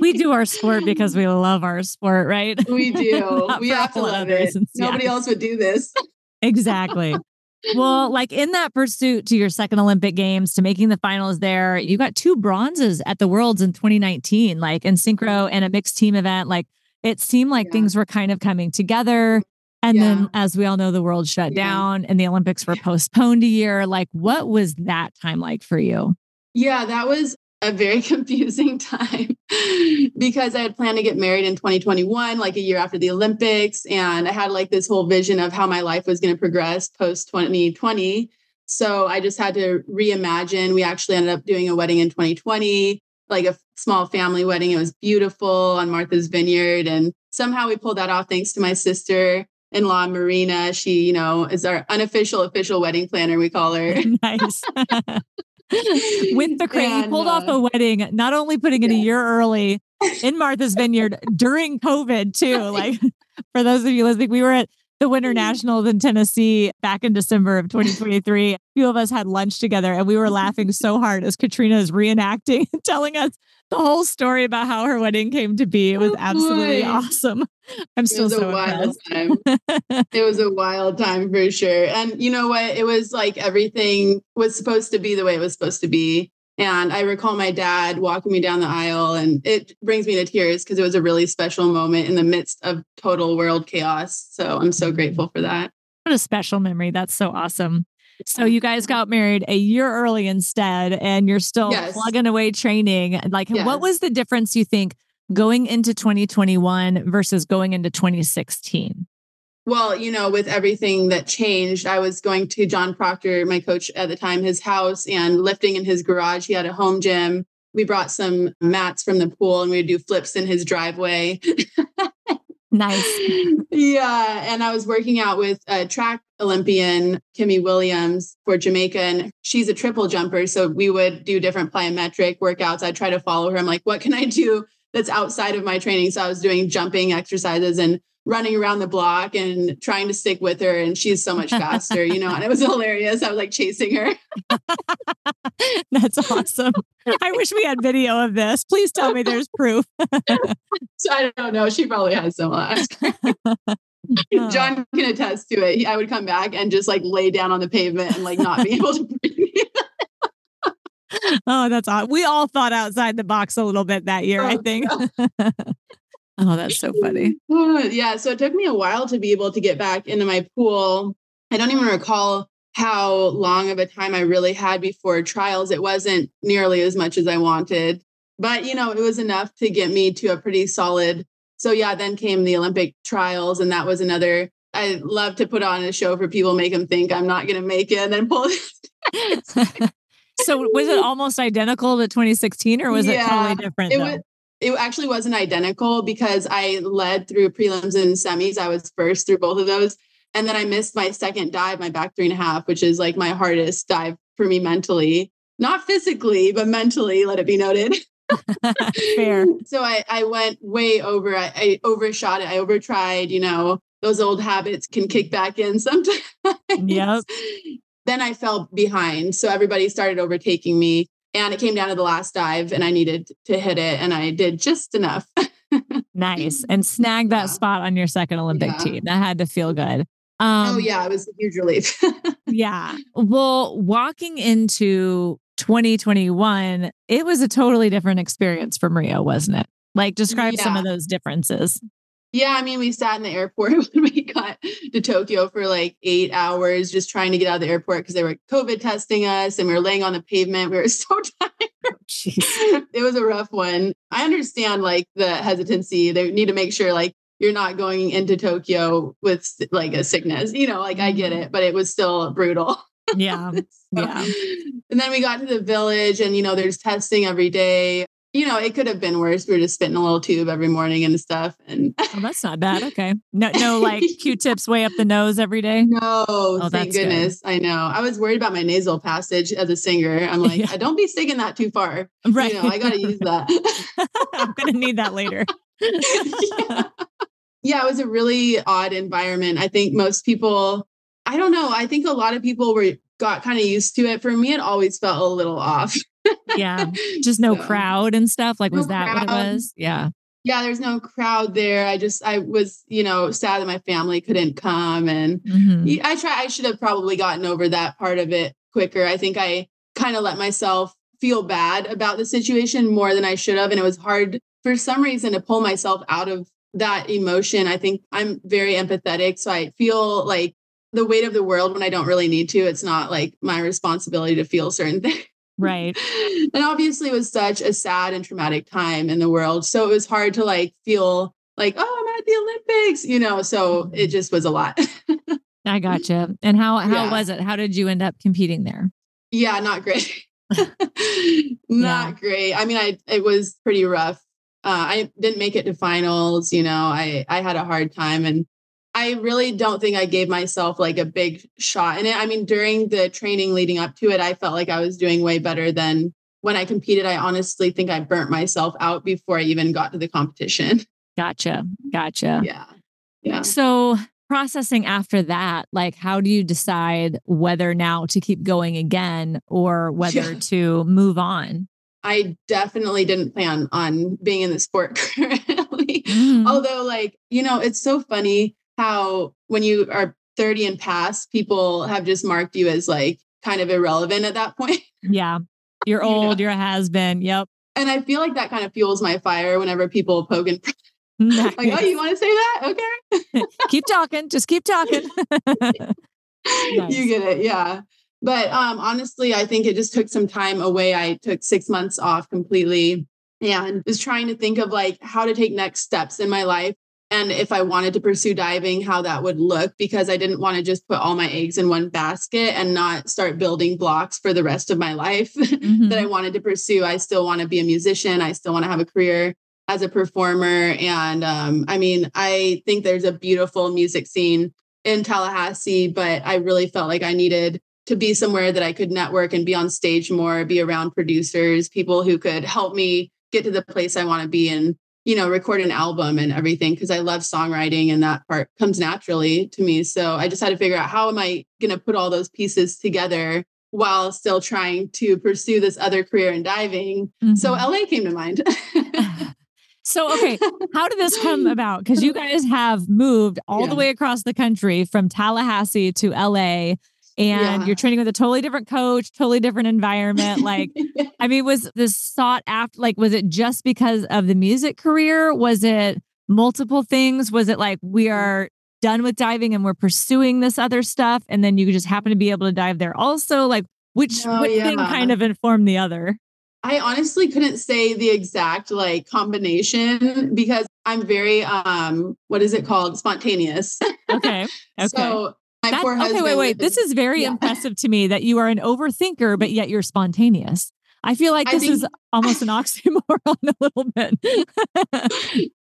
we do our sport because we love our sport, right? We do. we have to love it. Reasons. Nobody else would do this. exactly. Well, like in that pursuit to your second Olympic Games, to making the finals there, you got two bronzes at the Worlds in 2019, like in synchro and a mixed team event. Like it seemed like yeah. things were kind of coming together. And yeah. then, as we all know, the world shut yeah. down and the Olympics were postponed a year. Like, what was that time like for you? Yeah, that was a very confusing time because I had planned to get married in 2021, like a year after the Olympics. And I had like this whole vision of how my life was going to progress post 2020. So I just had to reimagine. We actually ended up doing a wedding in 2020, like a small family wedding. It was beautiful on Martha's Vineyard. And somehow we pulled that off thanks to my sister in law, Marina. She, you know, is our unofficial official wedding planner, we call her. nice. with the crane. He pulled off a wedding, not only putting it yeah. a year early in Martha's Vineyard during COVID, too. Like for those of you listening, we were at the Winter mm-hmm. Nationals in Tennessee back in December of 2023. A few of us had lunch together and we were laughing so hard as Katrina is reenacting, telling us the whole story about how her wedding came to be. It was oh, absolutely awesome. I'm still so wild time. it was a wild time for sure. And you know what? It was like everything was supposed to be the way it was supposed to be. And I recall my dad walking me down the aisle, and it brings me to tears because it was a really special moment in the midst of total world chaos. So I'm so grateful for that. What a special memory. That's so awesome. So you guys got married a year early instead, and you're still yes. plugging away training. Like, yes. what was the difference you think going into 2021 versus going into 2016? Well, you know, with everything that changed, I was going to John Proctor, my coach at the time, his house and lifting in his garage. He had a home gym. We brought some mats from the pool and we would do flips in his driveway. Nice. yeah. And I was working out with a track Olympian, Kimmy Williams, for Jamaica. And she's a triple jumper. So we would do different plyometric workouts. I'd try to follow her. I'm like, what can I do that's outside of my training? So I was doing jumping exercises and running around the block and trying to stick with her and she's so much faster you know and it was hilarious. I was like chasing her. That's awesome. I wish we had video of this. Please tell me there's proof. So i don't know. She probably has some last. john can attest to it i would come back and just like lay down on the pavement and like not be able to breathe. Oh that's awesome we all thought outside the box a little bit that year oh, i think Oh, that's so funny. yeah. So it took me a while to be able to get back into my pool. I don't even recall how long of a time I really had before trials. It wasn't nearly as much as I wanted, but you know, it was enough to get me to a pretty solid. So yeah, then came the Olympic trials, and that was another. I love to put on a show for people, make them think I'm not going to make it, and then pull. It. So was it almost identical to 2016, or was yeah, it totally different? It was, it actually wasn't identical because I led through prelims and semis. I was first through both of those. And then I missed my second dive, my back three and a half, which is like my hardest dive for me mentally, not physically, but mentally, let it be noted. Fair. So I, I went way over. I, I overshot it. I overtried, you know, those old habits can kick back in sometimes. Yep. then I fell behind. So everybody started overtaking me and it came down to the last dive and I needed to hit it and I did just enough. nice. And snag that yeah. spot on your second Olympic yeah. team. That had to feel good. Oh, um, oh yeah, it was a huge relief. yeah. Well, walking into 2021, it was a totally different experience for Maria, wasn't it? Like describe yeah. some of those differences. Yeah, I mean, we sat in the airport when we got to Tokyo for like eight hours just trying to get out of the airport because they were COVID testing us and we were laying on the pavement. We were so tired. it was a rough one. I understand like the hesitancy. They need to make sure like you're not going into Tokyo with like a sickness, you know, like I get mm-hmm. it, but it was still brutal. Yeah. so, yeah. And then we got to the village and, you know, there's testing every day you know, it could have been worse. We were just spitting a little tube every morning and stuff. And oh, that's not bad. Okay. No, no, like Q-tips way up the nose every day. No, oh, thank goodness. Good. I know. I was worried about my nasal passage as a singer. I'm like, yeah. I don't be sticking that too far. Right. You know, I got to use that. I'm going to need that later. yeah. yeah, it was a really odd environment. I think most people, I don't know. I think a lot of people were got kind of used to it. For me, it always felt a little off yeah. Just no so, crowd and stuff. Like, no was that crowd. what it was? Yeah. Yeah, there's no crowd there. I just, I was, you know, sad that my family couldn't come. And mm-hmm. I try, I should have probably gotten over that part of it quicker. I think I kind of let myself feel bad about the situation more than I should have. And it was hard for some reason to pull myself out of that emotion. I think I'm very empathetic. So I feel like the weight of the world when I don't really need to. It's not like my responsibility to feel certain things. Right. and obviously it was such a sad and traumatic time in the world. So it was hard to like feel like, oh, I'm at the Olympics, you know. So it mm-hmm. just was a lot. I gotcha. And how how yeah. was it? How did you end up competing there? Yeah, not great. not yeah. great. I mean, I it was pretty rough. Uh, I didn't make it to finals. You know, I I had a hard time, and I really don't think I gave myself like a big shot in it. I mean, during the training leading up to it, I felt like I was doing way better than when I competed. I honestly think I burnt myself out before I even got to the competition. Gotcha. Gotcha. Yeah. Yeah. So, processing after that, like, how do you decide whether now to keep going again or whether yeah. to move on? I definitely didn't plan on being in the sport currently. Mm-hmm. Although, like, you know, it's so funny how when you are 30 and past, people have just marked you as like kind of irrelevant at that point. Yeah. You're old, you are a has been. Yep. And I feel like that kind of fuels my fire whenever people poke and nice. like, oh, you want to say that? Okay. keep talking. Just keep talking. nice. You get it. Yeah. But um, honestly, I think it just took some time away. I took six months off completely and was trying to think of like how to take next steps in my life and if I wanted to pursue diving, how that would look, because I didn't want to just put all my eggs in one basket and not start building blocks for the rest of my life mm-hmm. that I wanted to pursue. I still want to be a musician. I still want to have a career as a performer. And um, I mean, I think there's a beautiful music scene in Tallahassee, but I really felt like I needed to be somewhere that I could network and be on stage more, be around producers, people who could help me get to the place I want to be and you know, record an album and everything because I love songwriting and that part comes naturally to me. So I just had to figure out how am I going to put all those pieces together while still trying to pursue this other career in diving. Mm-hmm. So LA came to mind. so, okay, how did this come about? Because you guys have moved all yeah. the way across the country from Tallahassee to LA and yeah. you're training with a totally different coach, totally different environment. Like, I mean, was this sought after, like, was it just because of the music career? Was it multiple things? Was it like we mm. are done with diving and we're pursuing this other stuff? And then you just happen to be able to dive there also? Like, which, oh, which yeah. thing kind of informed the other? I honestly couldn't say the exact like combination because I'm very um what is it called spontaneous. Okay. Okay. so my poor husband. Okay, wait, wait. This is very yeah. impressive to me that you are an overthinker, but yet you're spontaneous. I feel like this think, is almost an oxymoron a little bit.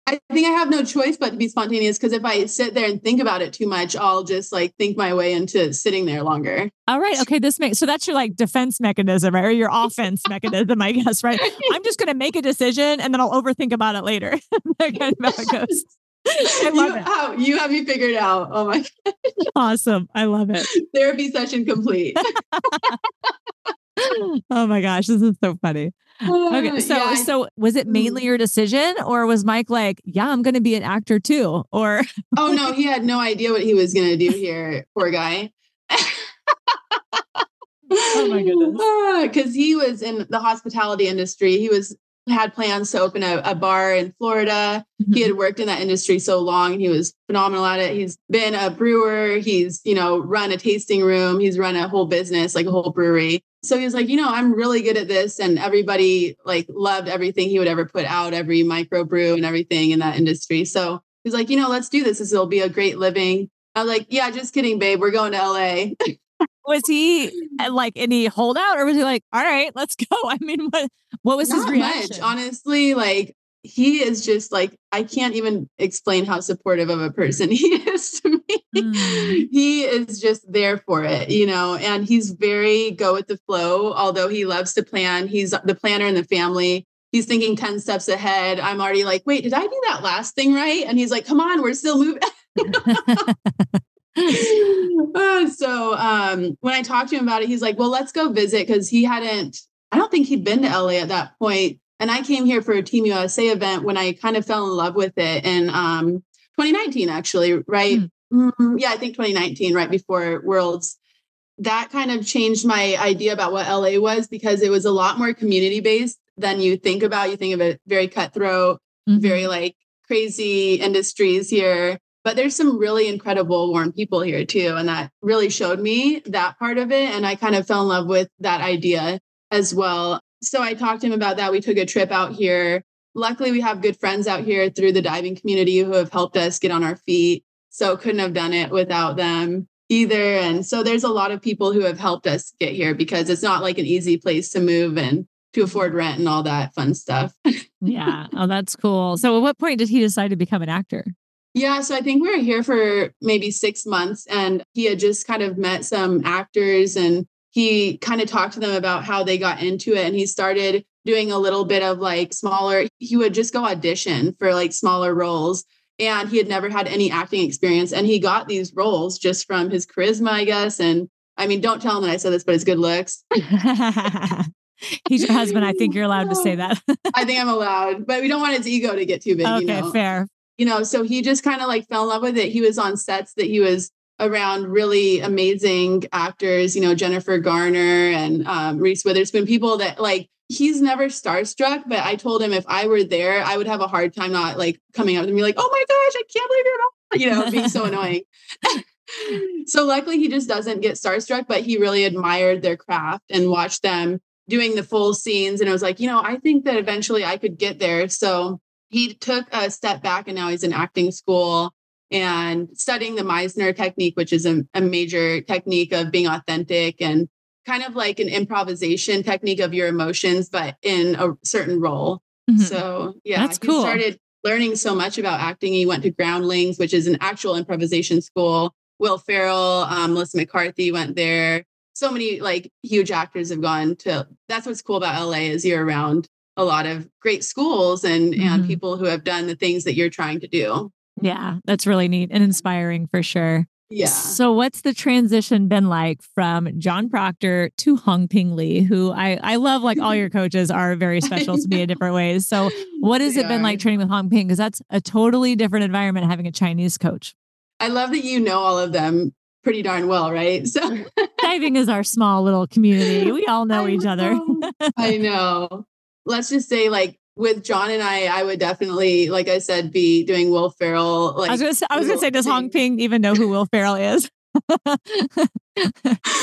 I think I have no choice but to be spontaneous because if I sit there and think about it too much, I'll just like think my way into sitting there longer. All right. Okay. This makes so that's your like defense mechanism, right? Or your offense mechanism, I guess, right? I'm just gonna make a decision and then I'll overthink about it later. that kind of how it goes. I love you, it. You have me figured out. Oh my God. Awesome. I love it. Therapy session complete. oh my gosh, this is so funny. Okay, so yeah, so was it mainly mm. your decision, or was Mike like, "Yeah, I'm going to be an actor too"? Or oh no, he had no idea what he was going to do here. Poor guy. oh my goodness! Because he was in the hospitality industry. He was had plans to open a, a bar in Florida. Mm-hmm. He had worked in that industry so long and he was phenomenal at it. He's been a brewer. He's, you know, run a tasting room. He's run a whole business, like a whole brewery. So he was like, you know, I'm really good at this. And everybody like loved everything he would ever put out, every micro brew and everything in that industry. So he's like, you know, let's do this. This will be a great living. I was like, yeah, just kidding, babe. We're going to LA. was he uh, like any holdout or was he like, all right, let's go? I mean, what what was Not his reaction? Much, honestly, like he is just like I can't even explain how supportive of a person he is to me. Mm. He is just there for it, you know, and he's very go with the flow. Although he loves to plan, he's the planner in the family. He's thinking 10 steps ahead. I'm already like, wait, did I do that last thing right? And he's like, come on, we're still moving. uh, so um, when I talked to him about it, he's like, well, let's go visit because he hadn't, I don't think he'd been to LA at that point. and I came here for a Team USA event when I kind of fell in love with it in um, 2019, actually, right? Mm. Mm, yeah, I think 2019, right before Worlds. That kind of changed my idea about what LA was because it was a lot more community based than you think about. You think of it very cutthroat, mm-hmm. very like crazy industries here. But there's some really incredible, warm people here too. And that really showed me that part of it. And I kind of fell in love with that idea as well so I talked to him about that. We took a trip out here. Luckily, we have good friends out here through the diving community who have helped us get on our feet. So couldn't have done it without them either. And so there's a lot of people who have helped us get here because it's not like an easy place to move and to afford rent and all that fun stuff. yeah. Oh, that's cool. So at what point did he decide to become an actor? Yeah, so I think we were here for maybe six months and he had just kind of met some actors and he kind of talked to them about how they got into it and he started doing a little bit of like smaller he would just go audition for like smaller roles and he had never had any acting experience and he got these roles just from his charisma i guess and i mean don't tell him that i said this but his good looks. He's your husband i think you're allowed to say that. I think i'm allowed but we don't want his ego to get too big okay you know? fair you know so he just kind of like fell in love with it he was on sets that he was around really amazing actors, you know, Jennifer Garner and um, Reese Witherspoon, people that like he's never starstruck, but I told him if I were there, I would have a hard time not like coming up to me like, oh my gosh, I can't believe you're not, you know, being so annoying. so luckily he just doesn't get starstruck, but he really admired their craft and watched them doing the full scenes. And it was like, you know, I think that eventually I could get there. So he took a step back and now he's in acting school and studying the Meisner technique, which is a, a, major technique of being authentic and kind of like an improvisation technique of your emotions, but in a certain role. Mm-hmm. So yeah, that's cool. Started learning so much about acting. He went to Groundlings, which is an actual improvisation school. Will Ferrell, um, Melissa McCarthy went there. So many like huge actors have gone to. That's what's cool about LA is you're around a lot of great schools and mm-hmm. and people who have done the things that you're trying to do. Yeah, that's really neat and inspiring for sure. Yeah. So, what's the transition been like from John Proctor to Hong Ping Li, who I, I love, like all your coaches are very special to me in different ways. So, what has they it been are. like training with Hong Ping? Because that's a totally different environment having a Chinese coach. I love that you know all of them pretty darn well, right? So, diving is our small little community. We all know I each know. other. I know. Let's just say, like, with John and I, I would definitely, like I said, be doing Will Ferrell. Like I was gonna say, I was gonna say, does Hong Ping even know who Will Ferrell is?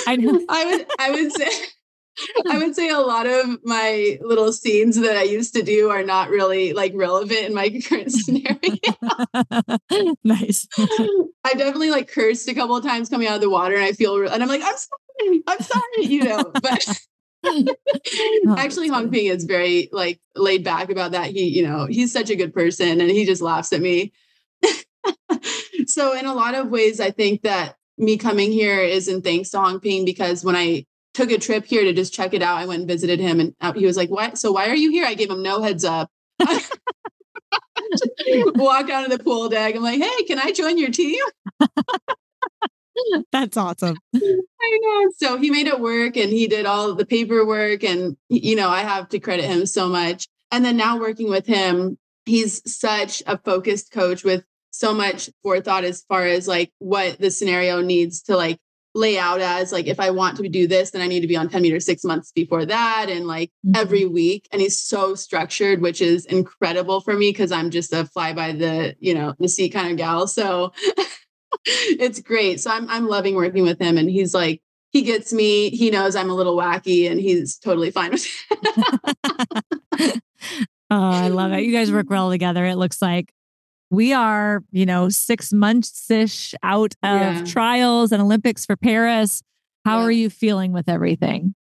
I know. I would. I would say. I would say a lot of my little scenes that I used to do are not really like relevant in my current scenario. nice. I definitely like cursed a couple of times coming out of the water, and I feel, and I'm like, I'm sorry, I'm sorry, you know. But Actually, Hong Ping is very like laid back about that. He, you know, he's such a good person and he just laughs at me. so in a lot of ways, I think that me coming here is in thanks to Hong Ping because when I took a trip here to just check it out, I went and visited him and uh, he was like, What? So why are you here? I gave him no heads up. Walk out of the pool deck. I'm like, hey, can I join your team? That's awesome. I know. So he made it work and he did all the paperwork. And, you know, I have to credit him so much. And then now working with him, he's such a focused coach with so much forethought as far as like what the scenario needs to like lay out as like if I want to do this, then I need to be on 10 meters six months before that and like mm-hmm. every week. And he's so structured, which is incredible for me because I'm just a fly by the, you know, the seat kind of gal. So it's great. So I'm I'm loving working with him and he's like he gets me. He knows I'm a little wacky and he's totally fine with it. oh, I love it. You guys work well together. It looks like we are, you know, six months ish out of yeah. trials and Olympics for Paris. How yeah. are you feeling with everything?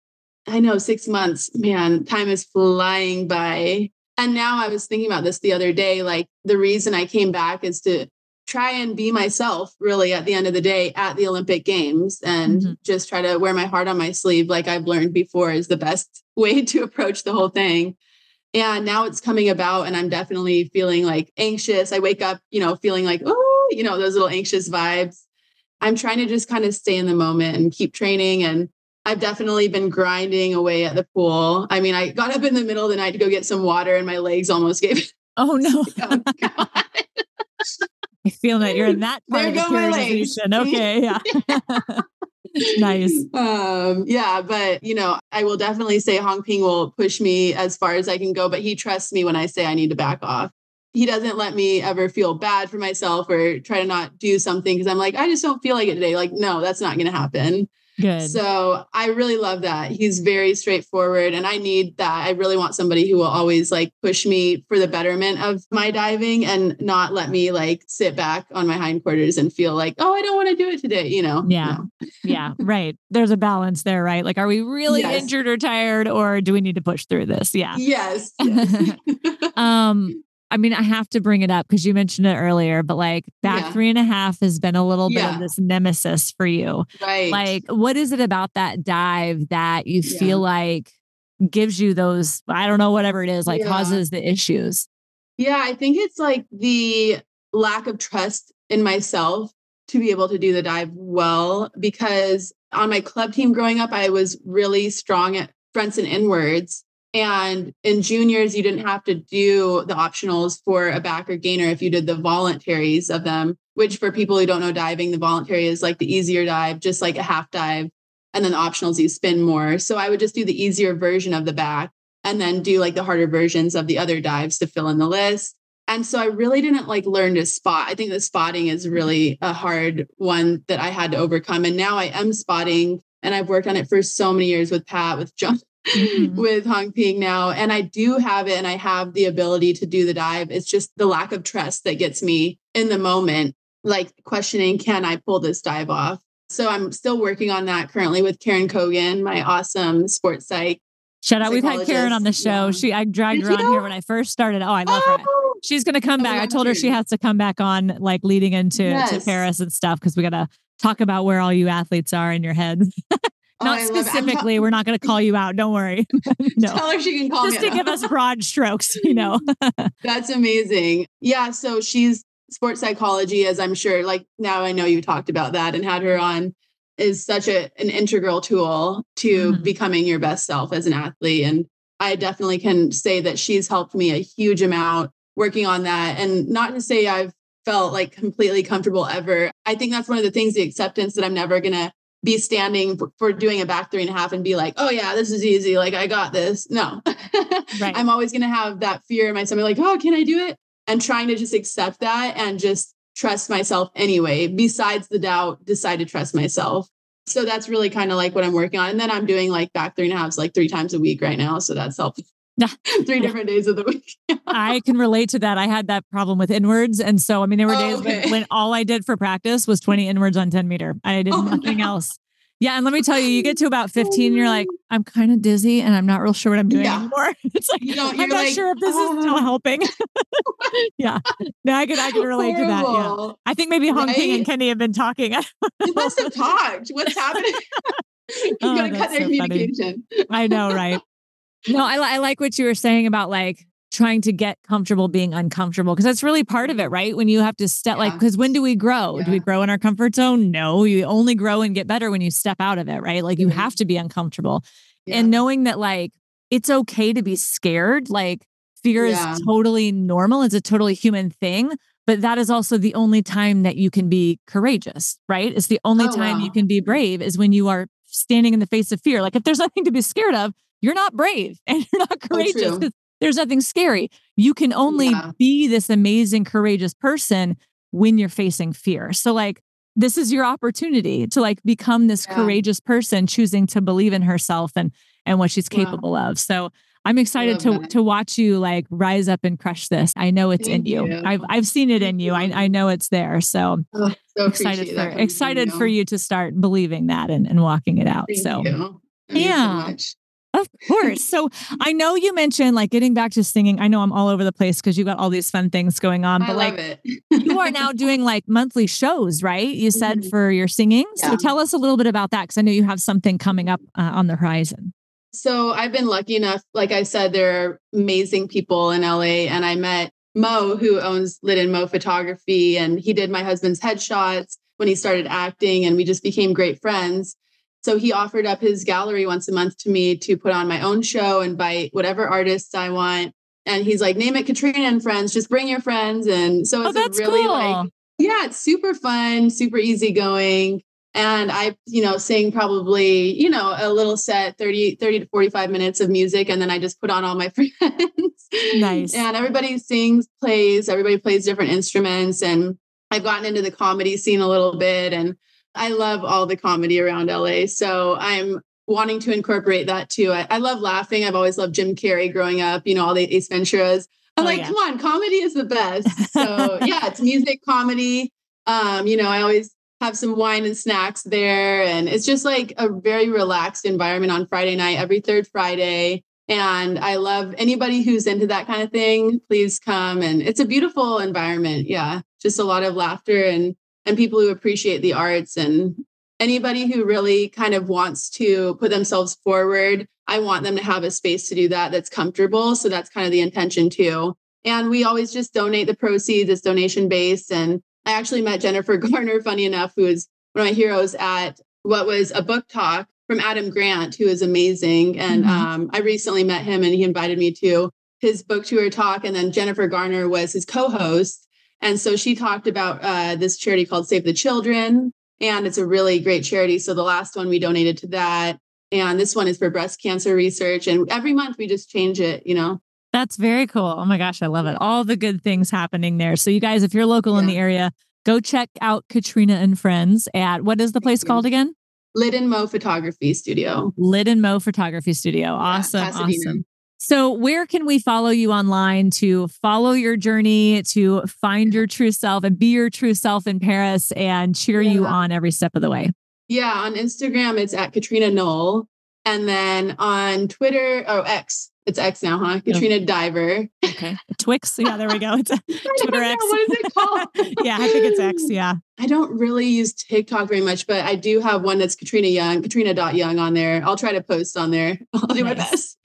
I know six months, man, time is flying by. And now I was thinking about this the other day. Like the reason I came back is to try and be myself really at the end of the day at the Olympic Games and mm-hmm. just try to wear my heart on my sleeve, like I've learned before, is the best way to approach the whole thing. And now it's coming about, and I'm definitely feeling like anxious. I wake up, you know, feeling like, oh, you know, those little anxious vibes. I'm trying to just kind of stay in the moment and keep training. And I've definitely been grinding away at the pool. I mean, I got up in the middle of the night to go get some water, and my legs almost gave. Oh no! oh, I feel that you're in that part there of the periodization. Okay, yeah. nice. Um, yeah, but you know, I will definitely say Hong Ping will push me as far as I can go, but he trusts me when I say I need to back off. He doesn't let me ever feel bad for myself or try to not do something because I'm like, I just don't feel like it today. Like, no, that's not going to happen. Good. So I really love that. He's very straightforward and I need that. I really want somebody who will always like push me for the betterment of my diving and not let me like sit back on my hindquarters and feel like, oh, I don't want to do it today, you know? Yeah. No. yeah. Right. There's a balance there, right? Like, are we really yes. injured or tired or do we need to push through this? Yeah. Yes. yes. um, I mean, I have to bring it up because you mentioned it earlier, but like back yeah. three and a half has been a little yeah. bit of this nemesis for you. Right. Like, what is it about that dive that you yeah. feel like gives you those, I don't know, whatever it is, like causes the issues? Yeah, I think it's like the lack of trust in myself to be able to do the dive well because on my club team growing up, I was really strong at fronts and inwards. And in juniors, you didn't have to do the optionals for a back or gainer if you did the voluntaries of them, which for people who don't know diving, the voluntary is like the easier dive, just like a half dive. And then the optionals, you spin more. So I would just do the easier version of the back and then do like the harder versions of the other dives to fill in the list. And so I really didn't like learn to spot. I think the spotting is really a hard one that I had to overcome. And now I am spotting and I've worked on it for so many years with Pat, with John, mm-hmm. with Hongping now. And I do have it and I have the ability to do the dive. It's just the lack of trust that gets me in the moment, like questioning, can I pull this dive off? So I'm still working on that currently with Karen Cogan, my awesome sports psych. Shout out. We've had Karen on the show. Yeah. She I dragged Did her on you? here when I first started. Oh, I love oh. her. She's gonna come back. I told her she has to come back on like leading into yes. to Paris and stuff because we gotta talk about where all you athletes are in your head. Not oh, specifically. We're not going to call you out. Don't worry. no. Tell her she can call Just to give us broad strokes, you know. That's amazing. Yeah. So she's sports psychology, as I'm sure, like now I know you talked about that and had her on, is such a, an integral tool to mm-hmm. becoming your best self as an athlete. And I definitely can say that she's helped me a huge amount working on that. And not to say I've felt like completely comfortable ever. I think that's one of the things, the acceptance that I'm never going to be standing for, doing a back three and a half and be like, oh yeah, this is easy. Like I got this. No, right. I'm always going to have that fear in my stomach, like, oh, can I do it? And trying to just accept that and just trust myself anyway. Besides the doubt, decide to trust myself. So that's really kind of like what I'm working on. And then I'm doing like back three and a three and a half like three times a week right now. So that's helping. three different days of the week. I can relate to that. I had that problem with inwards. And so, I mean, there were oh, days okay. when, when, all I did for practice was 20 inwards on 10 meter. I did oh, nothing no. else. Yeah. And let me tell you, you get to about 15, you're like, oh. I'm kind of dizzy and I'm not real sure what I'm doing yeah. anymore. It's like, you know, I'm not like, sure if this is still oh. helping. yeah. No, I can, I can relate Horrible. to that. Yeah. I think maybe Hong right? Ping and Kenny have been talking. you must have talked. What's happening? you oh, got to cut their so communication. I know, right? No, I, I like what you were saying about like trying to get comfortable being uncomfortable because that's really part of it, right? When you have to step, yeah. like, because when do we grow? Yeah. Do we grow in our comfort zone? No, you only grow and get better when you step out of it, right? Like, you mm-hmm. have to be uncomfortable. Yeah. And knowing that, like, it's okay to be scared, like, fear is totally normal, it's a totally human thing. But that is also the only time that you can be courageous, right? It's the only oh, time wow. you can be brave is when you are standing in the face of fear. Like, if there's nothing to be scared of, you're not brave and you're not courageous. Oh, there's nothing scary. You can only yeah. be this amazing, courageous person when you're facing fear. So, like, this is your opportunity to like become this yeah. courageous person choosing to believe in herself and and what she's capable of. So I'm excited to that. to watch you like rise up and crush this. I know it's Thank in you. you. I've I've seen it in you. I, I know it's there. So, oh, so excited for excited you. for you to start believing that and, and walking it out. Thank so you. yeah. So of course. So I know you mentioned like getting back to singing. I know I'm all over the place because you got all these fun things going on. But I like you are now doing like monthly shows, right? You said mm-hmm. for your singing. Yeah. So tell us a little bit about that because I know you have something coming up uh, on the horizon. So I've been lucky enough, like I said, there are amazing people in LA, and I met Mo, who owns Lit and Mo Photography, and he did my husband's headshots when he started acting, and we just became great friends. So he offered up his gallery once a month to me to put on my own show, invite whatever artists I want. And he's like, name it Katrina and Friends, just bring your friends. And so it's oh, that's really cool. like, yeah, it's super fun, super easygoing. And I, you know, sing probably, you know, a little set, 30, 30 to 45 minutes of music. And then I just put on all my friends. Nice. and everybody sings, plays, everybody plays different instruments. And I've gotten into the comedy scene a little bit. And I love all the comedy around LA. So I'm wanting to incorporate that too. I, I love laughing. I've always loved Jim Carrey growing up, you know, all the Ace Venturas. I'm oh, like, yeah. come on, comedy is the best. So yeah, it's music, comedy. Um, you know, I always have some wine and snacks there. And it's just like a very relaxed environment on Friday night, every third Friday. And I love anybody who's into that kind of thing. Please come. And it's a beautiful environment. Yeah. Just a lot of laughter and and people who appreciate the arts and anybody who really kind of wants to put themselves forward. I want them to have a space to do that that's comfortable. So that's kind of the intention too. And we always just donate the proceeds. It's donation based. And I actually met Jennifer Garner, funny enough, who is one of my heroes at what was a book talk from Adam Grant, who is amazing. And mm-hmm. um, I recently met him and he invited me to his book tour talk. And then Jennifer Garner was his co host. And so she talked about uh, this charity called Save the Children. And it's a really great charity. So the last one we donated to that. And this one is for breast cancer research. And every month we just change it, you know? That's very cool. Oh my gosh, I love it. All the good things happening there. So, you guys, if you're local yeah. in the area, go check out Katrina and Friends at what is the place called again? Lid and Mo Photography Studio. Lid and Mo Photography Studio. Awesome. Yeah, awesome. So, where can we follow you online to follow your journey, to find your true self and be your true self in Paris and cheer yeah. you on every step of the way? Yeah, on Instagram, it's at Katrina Knoll. And then on Twitter, oh, X, it's X now, huh? Katrina oh. Diver. Okay. Twix. Yeah, there we go. It's Twitter X. What is it called? yeah, I think it's X. Yeah. I don't really use TikTok very much, but I do have one that's Katrina Young, Katrina.young on there. I'll try to post on there. I'll do nice. my best.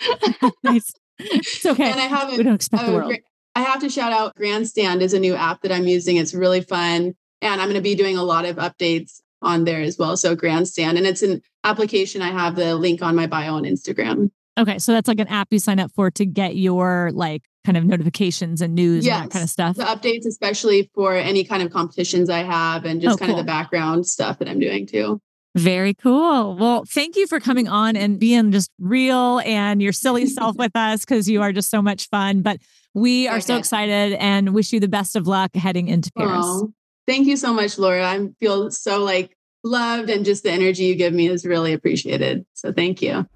nice. It's okay. And I haven't. We don't expect the world. I have to shout out Grandstand is a new app that I'm using. It's really fun. And I'm going to be doing a lot of updates on there as well. So Grandstand. And it's an application. I have the link on my bio on Instagram. Okay. So that's like an app you sign up for to get your like kind of notifications and news yes, and that kind of stuff. The updates, especially for any kind of competitions I have and just oh, kind cool. of the background stuff that I'm doing too. Very cool. Well, thank you for coming on and being just real and your silly self with us because you are just so much fun. But we are okay. so excited and wish you the best of luck heading into Paris. Thank you so much, Laura. I feel so like loved and just the energy you give me is really appreciated. So thank you.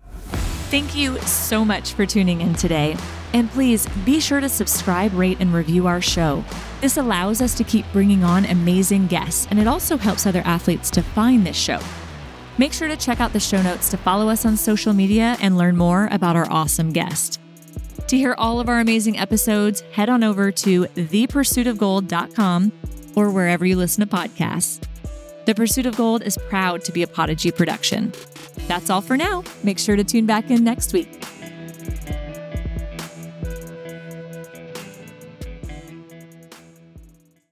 Thank you so much for tuning in today. And please be sure to subscribe, rate, and review our show. This allows us to keep bringing on amazing guests, and it also helps other athletes to find this show. Make sure to check out the show notes to follow us on social media and learn more about our awesome guest. To hear all of our amazing episodes, head on over to thepursuitofgold.com or wherever you listen to podcasts. The Pursuit of Gold is proud to be a Podigy production. That's all for now. Make sure to tune back in next week.